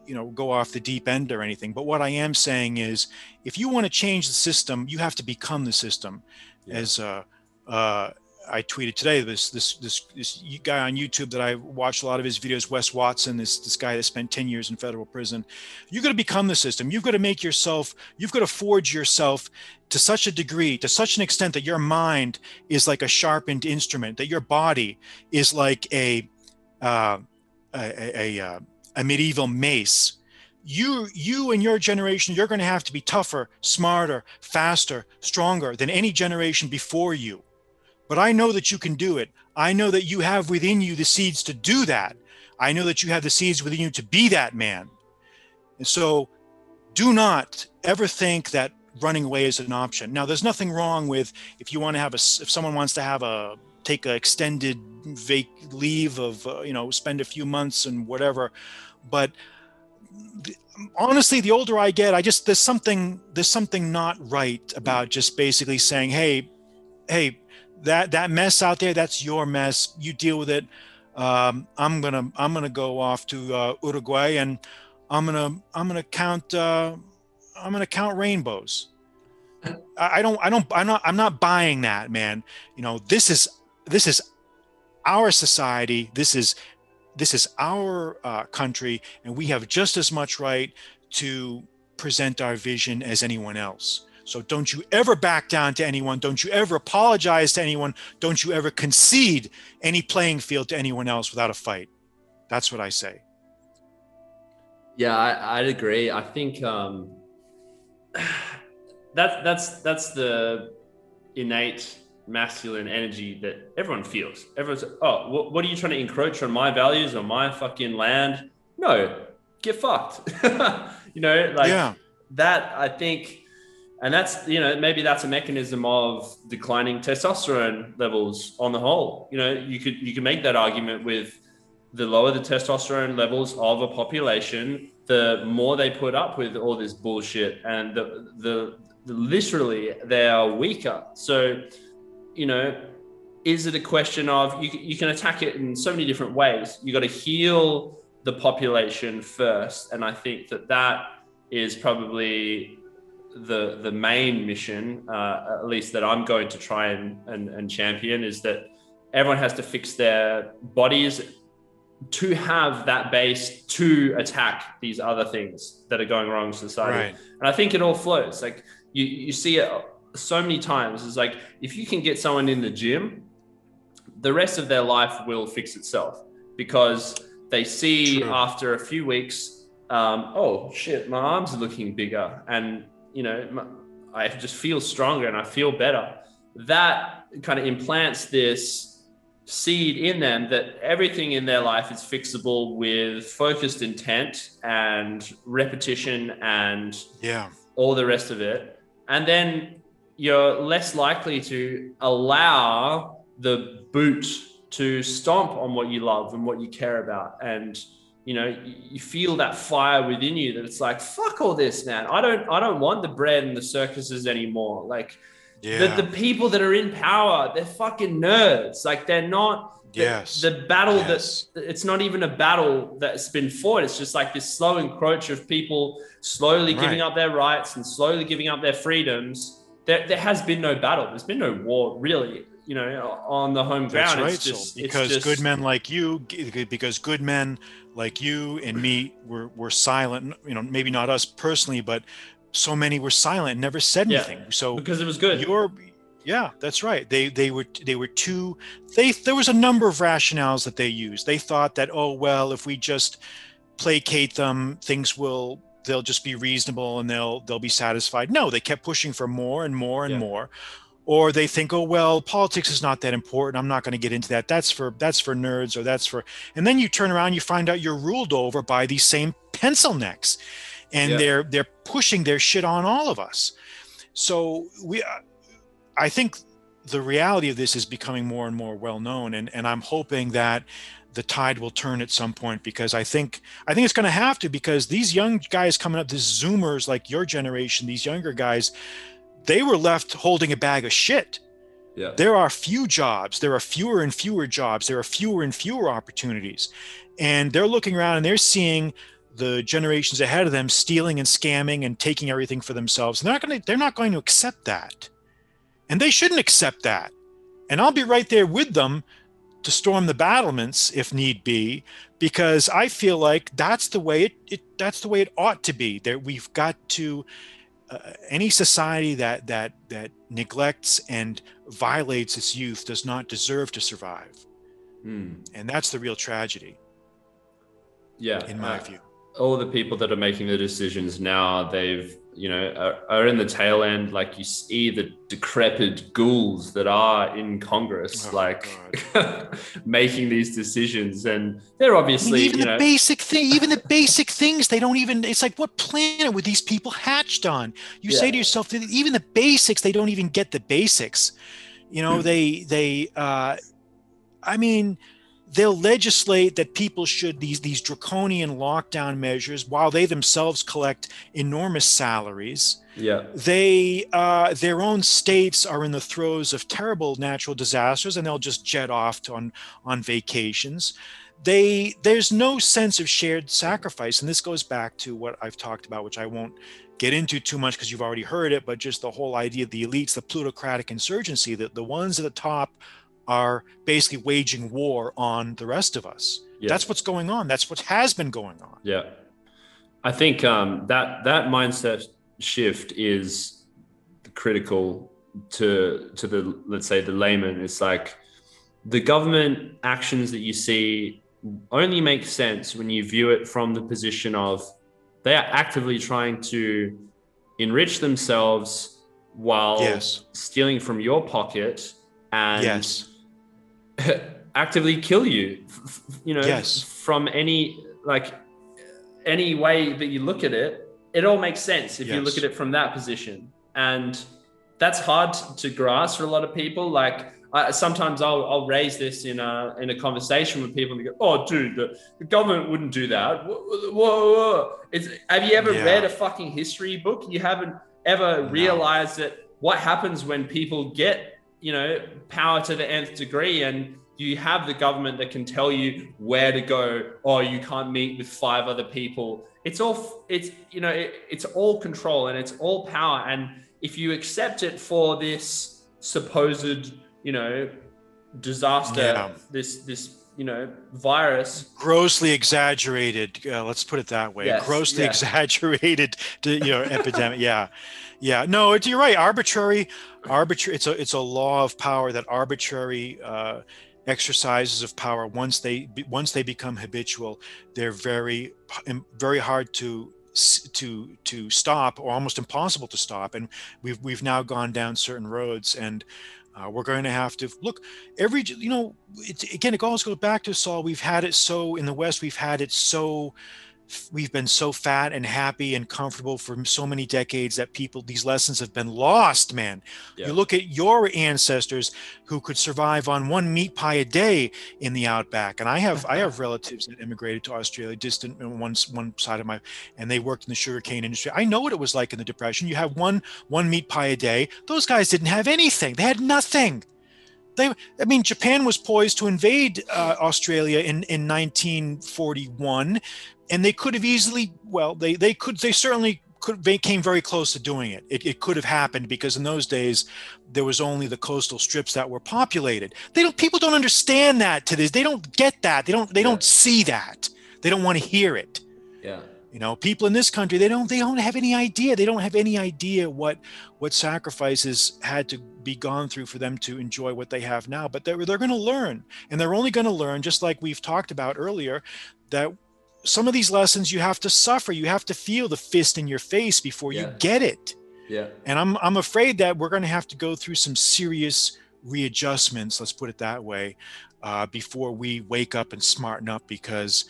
you know go off the deep end or anything but what i am saying is if you want to change the system you have to become the system yeah. as uh, uh, I tweeted today this this this this guy on YouTube that I watched a lot of his videos, Wes Watson, this this guy that spent 10 years in federal prison. You've got to become the system. You've got to make yourself, you've got to forge yourself to such a degree, to such an extent that your mind is like a sharpened instrument, that your body is like a uh, a, a, a, uh, medieval mace you you and your generation you're going to have to be tougher smarter faster stronger than any generation before you but I know that you can do it. I know that you have within you the seeds to do that. I know that you have the seeds within you to be that man. And so do not ever think that running away is an option. Now, there's nothing wrong with if you want to have a, if someone wants to have a, take an extended vac leave of, uh, you know, spend a few months and whatever. But the, honestly, the older I get, I just, there's something, there's something not right about just basically saying, Hey, Hey, that that mess out there that's your mess. You deal with it. Um, i'm gonna i'm gonna go off to uh, uruguay and i'm gonna i'm gonna count uh, i'm gonna count rainbows. I, I don't i don't i'm not i'm not buying that man. You know this is this is our society. This is this is our uh, country and we have just as much right to present our vision as anyone else so don't you ever back down to anyone. Don't you ever apologize to anyone. Don't you ever concede any playing field to anyone else without a fight. That's what I say. Yeah, I, would agree. I think um, that's that's that's the innate masculine energy that everyone feels. Everyone's, oh, what, what are you trying to encroach on my values or my fucking land? No, get fucked. you know, like yeah. that. I think and that's you know maybe that's a mechanism of declining testosterone levels on the whole. You know you could you could make that argument with the lower the testosterone levels of a population the more they put up with all this bullshit and the the, the literally they are weaker. So you know is it a question of you, you can attack it in so many different ways. You got to heal the population first. And i think that that is probably the the main mission, uh, at least that I'm going to try and, and, and champion, is that everyone has to fix their bodies to have that base to attack these other things that are going wrong in society. Right. And I think it all flows. Like you, you see it so many times. It's like if you can get someone in the gym, the rest of their life will fix itself because they see True. after a few weeks, um, oh shit, my arms are looking bigger, and you know, I just feel stronger and I feel better. That kind of implants this seed in them that everything in their life is fixable with focused intent and repetition and yeah, all the rest of it. And then you're less likely to allow the boot to stomp on what you love and what you care about and you know you feel that fire within you that it's like fuck all this man i don't i don't want the bread and the circuses anymore like yeah. the, the people that are in power they're fucking nerds like they're not yes the, the battle yes. that it's not even a battle that's been fought it's just like this slow encroach of people slowly right. giving up their rights and slowly giving up their freedoms there, there has been no battle there's been no war really you know on the home ground. That's right. Just, because just... good men like you, because good men like you and me were were silent. You know, maybe not us personally, but so many were silent, never said anything. Yeah, so because it was good. Your yeah, that's right. They they were they were too. They there was a number of rationales that they used. They thought that oh well, if we just placate them, things will they'll just be reasonable and they'll they'll be satisfied. No, they kept pushing for more and more and yeah. more or they think oh well politics is not that important. I'm not going to get into that. That's for that's for nerds or that's for and then you turn around you find out you're ruled over by these same pencil necks and yeah. they're they're pushing their shit on all of us. So we uh, i think the reality of this is becoming more and more well known and and i'm hoping that the tide will turn at some point because I think I think it's going to have to because these young guys coming up, these Zoomers like your generation, these younger guys, they were left holding a bag of shit. Yeah. There are few jobs. There are fewer and fewer jobs. There are fewer and fewer opportunities. And they're looking around and they're seeing the generations ahead of them stealing and scamming and taking everything for themselves. And they're not going to they're not going to accept that. And they shouldn't accept that. And I'll be right there with them to storm the battlements if need be because I feel like that's the way it, it that's the way it ought to be. That we've got to uh, any society that that that neglects and violates its youth does not deserve to survive. Mm. and that's the real tragedy. Yeah in my uh, view. all the people that are making the decisions now they've you know are, are, in the tail end like you see the decrepit ghouls that are in congress oh, like making these decisions and they're obviously I mean, even the know, basic thing even the basic things they don't even it's like what planet were these people hatched on you yeah. say to yourself even the basics they don't even get the basics you know hmm. they they uh i mean they'll legislate that people should these these draconian lockdown measures while they themselves collect enormous salaries yeah. they uh, their own states are in the throes of terrible natural disasters and they'll just jet off to, on on vacations. They there's no sense of shared sacrifice and this goes back to what i've talked about which i won't get into too much because you've already heard it but just the whole idea of the elites the plutocratic insurgency that the ones at the top are basically waging war on the rest of us. Yeah. That's what's going on. That's what has been going on. Yeah. I think um, that that mindset shift is critical to to the let's say the layman. It's like the government actions that you see only make sense when you view it from the position of they are actively trying to enrich themselves while yes. stealing from your pocket and yes actively kill you you know yes. from any like any way that you look at it it all makes sense if yes. you look at it from that position and that's hard to grasp for a lot of people like I, sometimes I'll, I'll raise this in a in a conversation with people and they go, "Oh, dude, the, the government wouldn't do that." Whoa, whoa, whoa. It's, have you ever yeah. read a fucking history book? You haven't ever no. realized that what happens when people get you know, power to the nth degree. And you have the government that can tell you where to go. Oh, you can't meet with five other people. It's all, it's, you know, it, it's all control and it's all power. And if you accept it for this supposed, you know, disaster, yeah. this, this, you know, virus. Grossly exaggerated. Uh, let's put it that way. Yes, Grossly yeah. exaggerated, to, you know, epidemic. Yeah. Yeah, no, you're right. Arbitrary, arbitrary. It's a it's a law of power that arbitrary uh, exercises of power once they once they become habitual, they're very very hard to to to stop or almost impossible to stop. And we've we've now gone down certain roads and. Uh, we're going to have to look every you know it, again it always goes back to saul we've had it so in the west we've had it so we've been so fat and happy and comfortable for so many decades that people these lessons have been lost man. Yeah. you look at your ancestors who could survive on one meat pie a day in the outback. And i have i have relatives that immigrated to australia distant on one, one side of my and they worked in the sugarcane industry. I know what it was like in the depression. You have one one meat pie a day. Those guys didn't have anything. They had nothing. They, I mean, Japan was poised to invade uh, Australia in, in 1941 and they could have easily well they they could they certainly could they came very close to doing it. it. It could have happened because in those days there was only the coastal strips that were populated. They don't people don't understand that to this. They don't get that. They don't they yeah. don't see that. They don't want to hear it. Yeah. You know, people in this country they don't they don't have any idea. They don't have any idea what what sacrifices had to be gone through for them to enjoy what they have now. But they're they're going to learn, and they're only going to learn just like we've talked about earlier that some of these lessons you have to suffer. You have to feel the fist in your face before yeah. you get it. Yeah. And i'm i'm afraid that we're going to have to go through some serious readjustments let's put it that way uh, before we wake up and smarten up because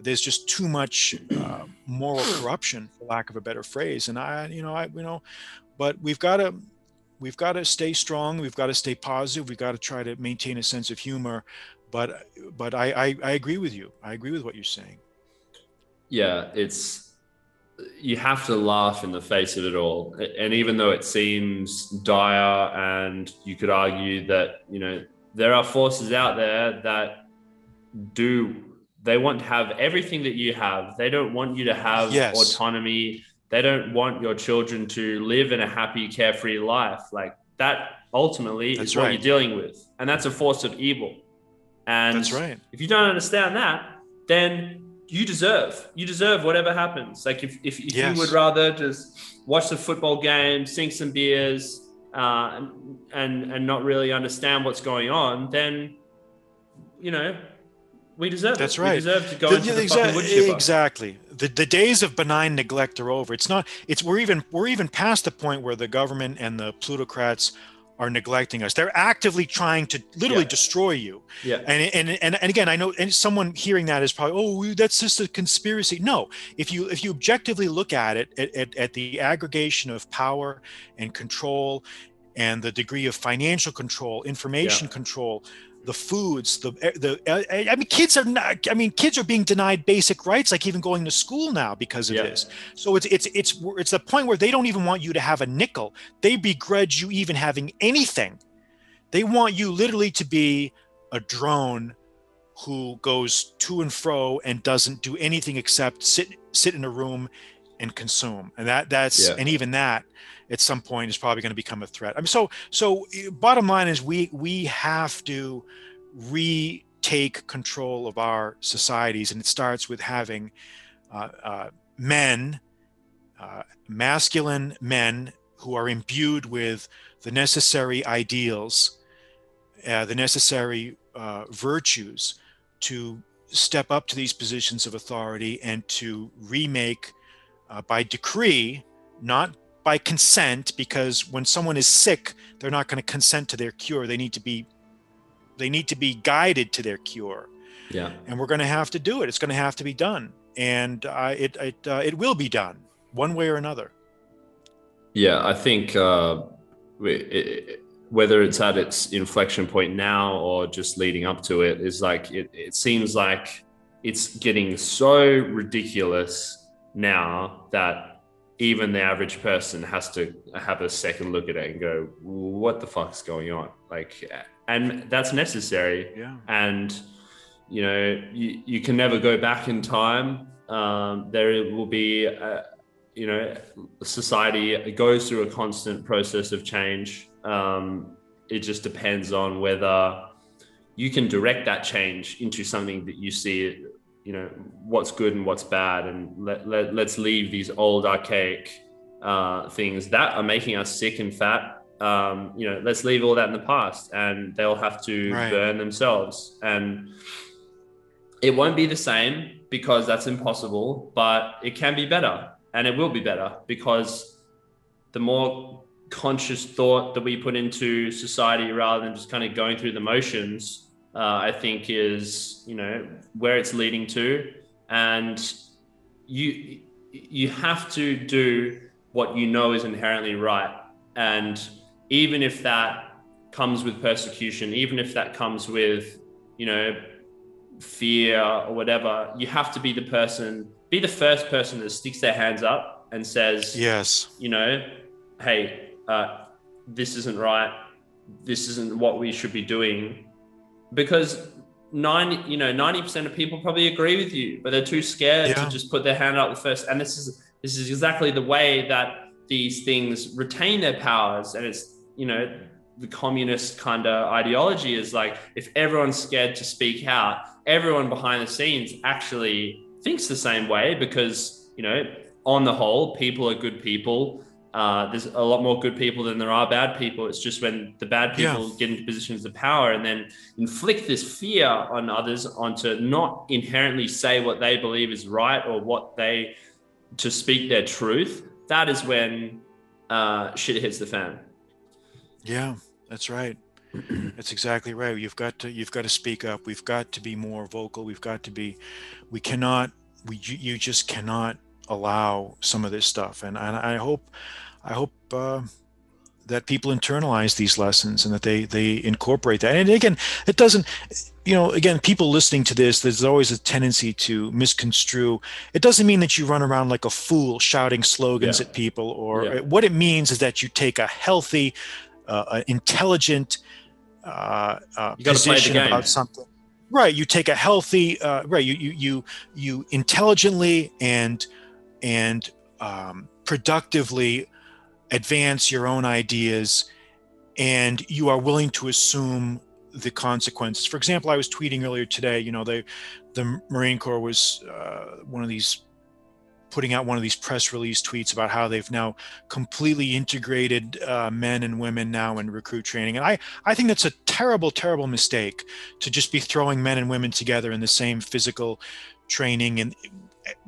there's just too much uh, moral corruption for lack of a better phrase. And i you know i you know but we've got to we've got to stay strong. We've got to stay positive. We've got to try to maintain a sense of humor. But but I, I i agree with you. I agree with what you're saying yeah, it's you have to laugh in the face of it all. And even though it seems dire, and you could argue that you know there are forces out there that do they want to have everything that you have. They don't want you to have yes. autonomy. They don't want your children to live in a happy, carefree life. Like that ultimately that's is right. what you're dealing with. And that's a force of evil. And that's right. If you don't understand that, then you deserve you deserve whatever happens. Like if, if, if yes. you would rather just watch the football game sink some beers uh, and and not really understand what's going on then you know we deserve that's it. right. we deserve to go the, into the exa- exactly. The, the days of benign neglect are over. It's not it's we're even we're even past the point where the government and the plutocrats are neglecting us. They're actively trying to literally yeah. destroy you. Yeah. And, and and and again, I know and someone hearing that is probably, oh, that's just a conspiracy. No, if you if you objectively look at it at, at, at the aggregation of power and control and the degree of financial control, information yeah. control, the foods, the eh, the eh, I mean, kids are not. I mean, kids are being denied basic rights, like even going to school now because of yeah. this. So it's it's it's it's the point where they don't even want you to have a nickel. They begrudge you even having anything. They want you literally to be a drone who goes to and fro and doesn't do anything except sit sit in a room and consume. And that that's yeah. and even that at some point is probably going to become a threat. I mean, so so bottom line is we we have to retake control of our societies, and it starts with having uh, uh, men, uh, masculine men who are imbued with the necessary ideals, uh, the necessary uh, virtues to step up to these positions of authority and to remake uh, by decree, not by consent because when someone is sick they're not going to consent to their cure. They need to be they need to be guided to their cure. Yeah. And we're going to have to do it. It's going to have to be done. And uh, it it, uh, it will be done one way or another. Yeah i think uh, it, whether it's at its inflection point now or just leading up to it is like it, it seems like it's getting so ridiculous now that even the average person has to have a second look at it and go, what the fuck's going on? Like, and that's necessary. Yeah. And, you know, you, you can never go back in time. Um, there will be, a, you know, society goes through a constant process of change. Um, it just depends on whether you can direct that change into something that you see you know what's good and what's bad and let, let, let's leave these old archaic uh, things that are making us sick and fat um, you know let's leave all that in the past and they'll have to right. burn themselves and it won't be the same because that's impossible but it can be better and it will be better because the more conscious thought that we put into society rather than just kind of going through the motions uh, I think is you know where it's leading to, and you you have to do what you know is inherently right, and even if that comes with persecution, even if that comes with you know fear or whatever, you have to be the person, be the first person that sticks their hands up and says, Yes, you know, hey, uh, this isn't right. This isn't what we should be doing. Because 90, you know, 90% of people probably agree with you, but they're too scared Yeah. to just put their hand up first. And this is this is exactly the way that these things retain their powers. And it's, you know, the communist kind of ideology is like if everyone's scared to speak out, everyone behind the scenes actually thinks the same way because, you know, on the whole, people are good people. Uh, there's a lot more good people than there are bad people. It's just when the bad Yeah. people get into positions of power and then inflict this fear on others onto not inherently say what they believe is right or what they to speak their truth. That is when uh, shit hits the fan. Yeah, that's right. That's exactly right. You've got to you've got to speak up. We've got to be more vocal. We've got to be. We cannot. We you you just cannot allow some of this stuff. And and I hope, I hope uh, that people internalize these lessons and that they they incorporate that. And again, it doesn't. You know, again, people listening to this, there's always a tendency to misconstrue. It doesn't mean that you run around like a fool shouting slogans Yeah. at people, or Yeah. what it means is that you take a healthy, uh, intelligent uh, uh, You gotta play the position about something. Right. You take a healthy. Uh, right. You you you you intelligently and and um, productively advance your own ideas, and you are willing to assume the consequences. For example, I was tweeting earlier today. You know, the Marine Corps was uh, one of these putting out one of these press release tweets about how they've now completely integrated uh, men and women now in recruit training and i i think that's a terrible terrible mistake to just be throwing men and women together in the same physical training and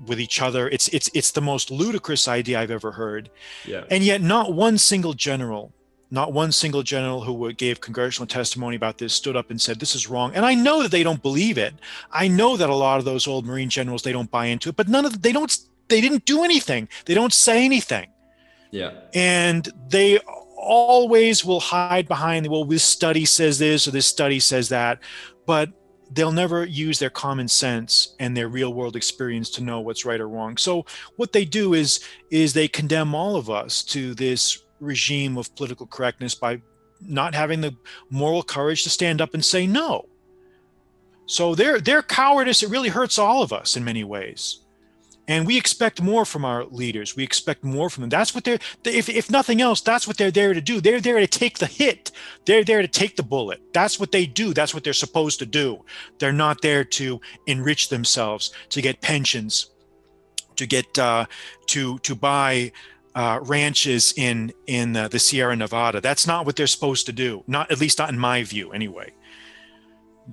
with each other. It's it's it's the most ludicrous idea i've ever heard. Yeah. and yet not one single general not one single general who gave congressional testimony about this stood up and said this is wrong. And i know that they don't believe it. I know that a lot of those old marine generals they don't buy into it but none of they don't they didn't do anything. They don't say anything. Yeah. and they always will hide behind well this study says this or this study says that. But they'll never use their common sense and their real world experience to know what's right or wrong. So what they do is is they condemn all of us to this regime of political correctness by not having the moral courage to stand up and say no. So their their cowardice. It really hurts all of us in many ways and we expect more from our leaders we expect more from them that's what they're if, if nothing else that's what they're there to do they're there to take the hit they're there to take the bullet that's what they do that's what they're supposed to do they're not there to enrich themselves to get pensions to get uh, to to buy uh, ranches in in uh, the Sierra Nevada. That's not what they're supposed to do. Not at least not in my view, anyway.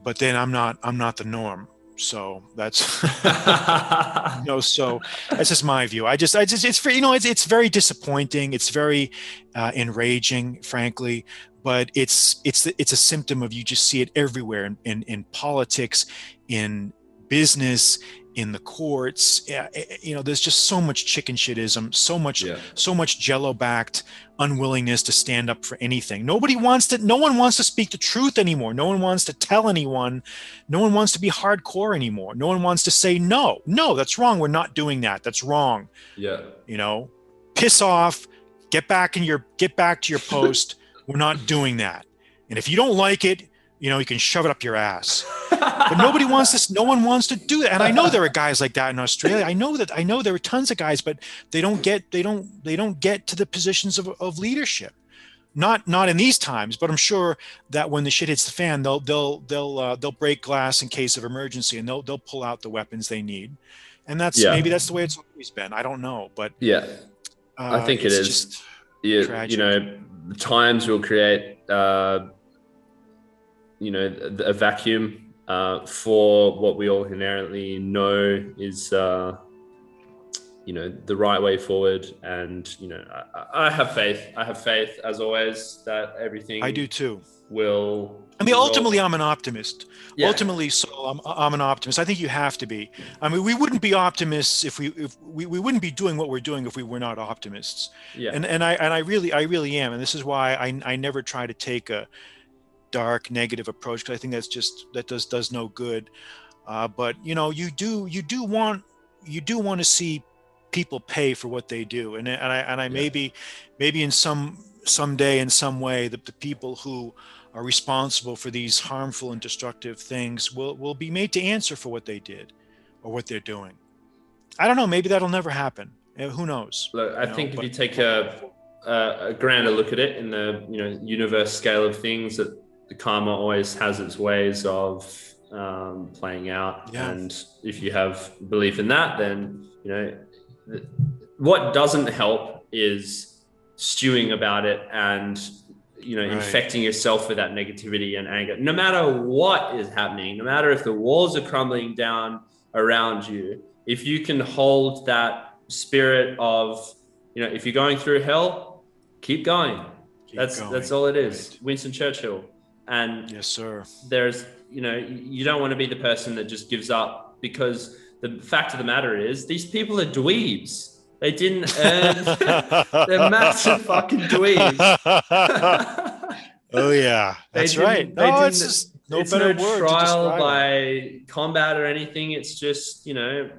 But then I'm not I'm not the norm. So that's you know so that's just my view. I just I just it's for you know it's it's very disappointing. It's very uh, enraging, frankly. But it's it's it's a symptom of you just see it everywhere in in, in politics, in business, in the courts. Yeah, eh, eh, You know, there's just so much chicken shitism, so much yeah. so much jello backed unwillingness to stand up for anything. Nobody wants to no one wants to speak the truth anymore. No one wants to tell anyone. No one wants to be hardcore anymore. No one wants to say no. No, that's wrong. We're not doing that. That's wrong. Yeah. You know, piss off, get back in your get back to your post. We're not doing that. And if you don't like it, you know, you can shove it up your ass. But nobody wants this. No one wants to do that. And I know there are guys like that in Australia. I know that I know there are tons of guys, but they don't get they don't they don't get to the positions of, of leadership. Not not in these times, but I'm sure that when the shit hits the fan, they'll they'll they'll uh, they'll break glass in case of emergency, and they'll they'll pull out the weapons they need. And that's Yeah. maybe that's the way it's always been. I don't know, but Yeah. uh, I think it's. Just, Yeah. Tragic. You know, times will create, uh, you know, a vacuum uh, for what we all inherently know is, uh, you know the right way forward. And you know I, I, have faith i have faith as always that everything i do too. will i mean ultimately i'm an optimist. Yeah. ultimately so I'm, I'm an optimist. I think you have to be. I mean we wouldn't be optimists if we if we, we wouldn't be doing what we're doing if we were not optimists. Yeah. And and i and i really i really am. And this is why i i never try to take a dark negative approach because i think that's just that does does no good. Uh, but you know you do you do want you do want to see people pay for what they do. And, and i and i yeah. maybe maybe in some someday in some way the, the people who are responsible for these harmful and destructive things will will be made to answer for what they did or what they're doing. I don't know maybe that'll never happen. Uh, who knows? Look i think know, if but, you take a, a, a grander look at it in the you know universe scale of things that the karma always has its ways of um, playing out yeah. and if you have belief in that then you know what doesn't help is stewing about it and you know right. infecting yourself with that negativity and anger no matter what is happening no matter if the walls are crumbling down around you if you can hold that spirit of you know if you're going through hell keep going keep that's going. that's all it is right. winston churchill and yes sir there's you know you don't want to be the person that just gives up because the fact of the matter is these people are dweebs. They didn't earn. they're massive fucking dweebs. oh yeah, that's right. No, it's just no it's better no trial by it. combat or anything. It's just you know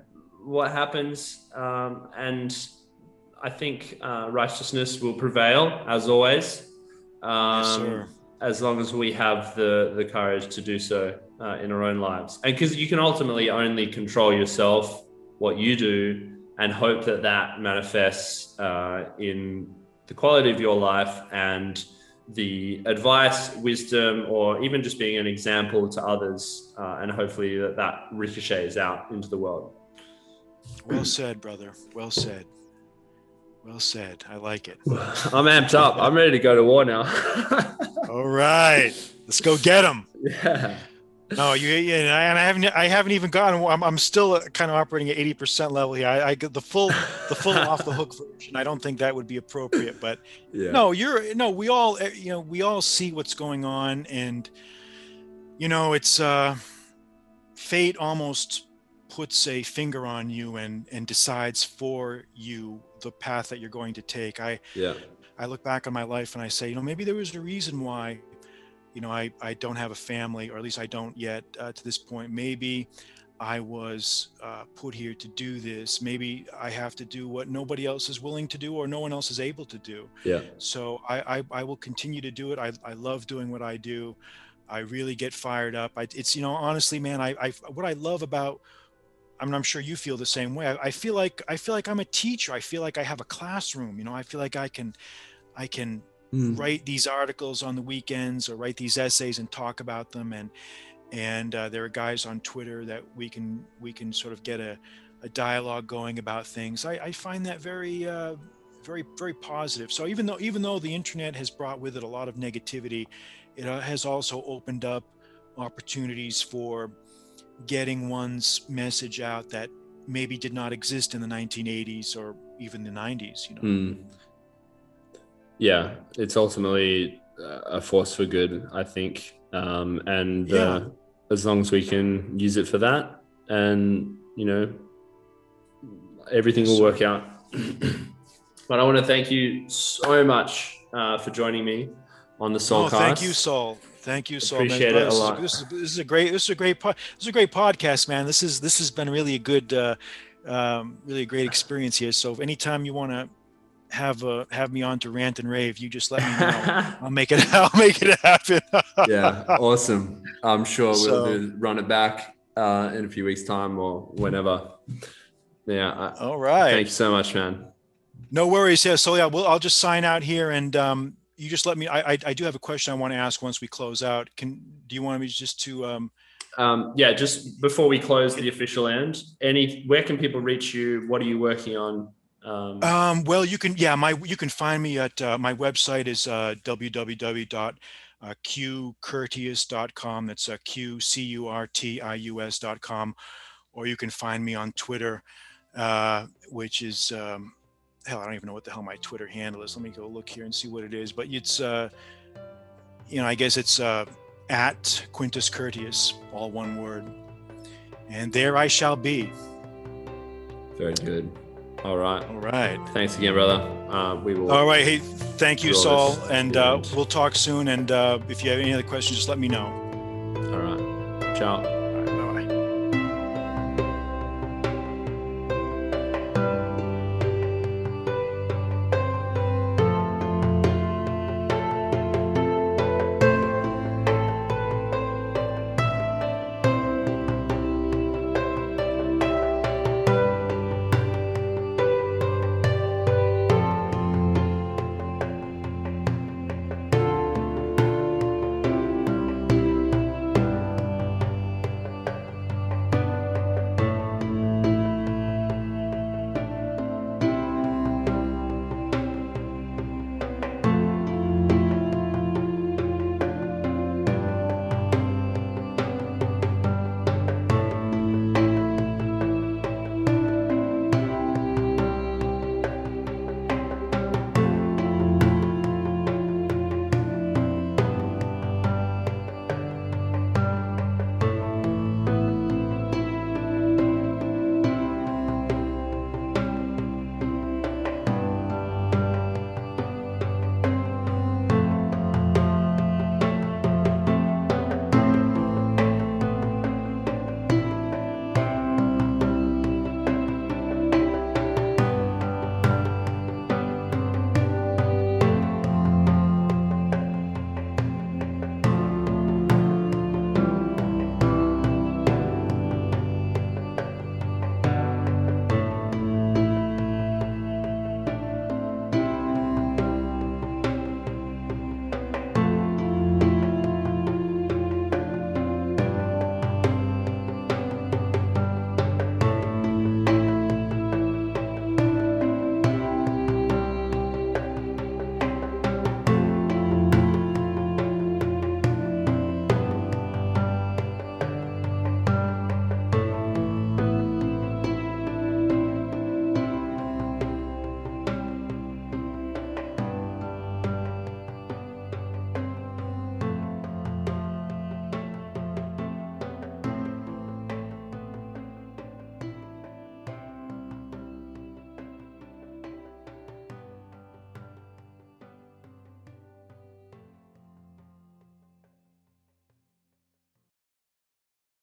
what happens, um, and I think uh, righteousness will prevail as always. Um, yes, sir. As long as we have the the courage to do so uh, in our own lives. And because you can ultimately only control yourself, what you do, and hope that that manifests uh, in the quality of your life and the advice, wisdom, or even just being an example to others. Uh, and hopefully that, that ricochets out into the world. Well said, brother. Well said. Well said. I like it. I'm amped up. I'm ready to go to war now. All right. Let's go get them. Yeah. No, you yeah, and I haven't I haven't even gotten. I'm, I'm still kind of operating at eighty percent level here. I, I get the full the full off the hook version. I don't think that would be appropriate, but yeah. no, you're no. We all eh, you know we all see what's going on, and you know it's uh, fate almost puts a finger on you and and decides for you the path that you're going to take. I yeah. I look back on my life and I say, you know, maybe there was a reason why you know, I, I don't have a family, or at least I don't yet uh, to this point. Maybe I was uh, put here to do this. Maybe I have to do what nobody else is willing to do or no one else is able to do. Yeah. So I, I, I will continue to do it. I, I love doing what I do. I really get fired up. I, it's, you know, honestly, man, I, I, what I love about, I mean, I'm sure you feel the same way. I, I feel like, I feel like I'm a teacher. I feel like I have a classroom, you know, I feel like I can, I can mm. write these articles on the weekends or write these essays and talk about them and and uh, there are guys on twitter that we can we can sort of get a, a dialogue going about things. I, I find that very uh, very very positive. So even though even though the internet has brought with it a lot of negativity it uh, has also opened up opportunities for getting one's message out that maybe did not exist in the 1980s or even the 90s you know? Mm yeah, it's ultimately a force for good, I think. Um, and uh, yeah. uh, as long as we can use it for that, and you know, everything will work out. but I want to thank you so much uh, for joining me on the Soulcast. Oh, thank you, Saul. Thank you, Saul. Appreciate it a lot. This is, this is a great. This is a great. This is a great podcast, man. This is this has been really a good, uh, um, really a great experience here. So, anytime you want to have uh, have me on to rant and rave, you just let me know. I'll make it. I'll make it happen. yeah, awesome. I'm sure so, we'll do, run it back uh, in a few weeks' time or whenever. Yeah. I, all right. Thank you so much, man. No worries. Yeah. So yeah, well, I'll just sign out here, and um, you just let me. I, I, I do have a question I want to ask once we close out. Can do you want me just to? Um, um, yeah, just before we close the official end, any where can people reach you? What are you working on? Um, um, well, you can, yeah, my you can find me at uh, my website is uh, www.qcurtius.com. That's uh, Q C U R T I U S.com, or you can find me on Twitter uh, which is um, hell, I don't even know what the hell my Twitter handle is. Let me go look here and see what it is. But it's uh, you know, I guess it's uh, at Quintus Curtius, all one word. And there I shall be. Very good. All right. All right. Thanks again, brother. Uh, we will. All right. Hey, thank you, Saul. And uh, we'll talk soon. And uh, if you have any other questions, just let me know. All right. Ciao.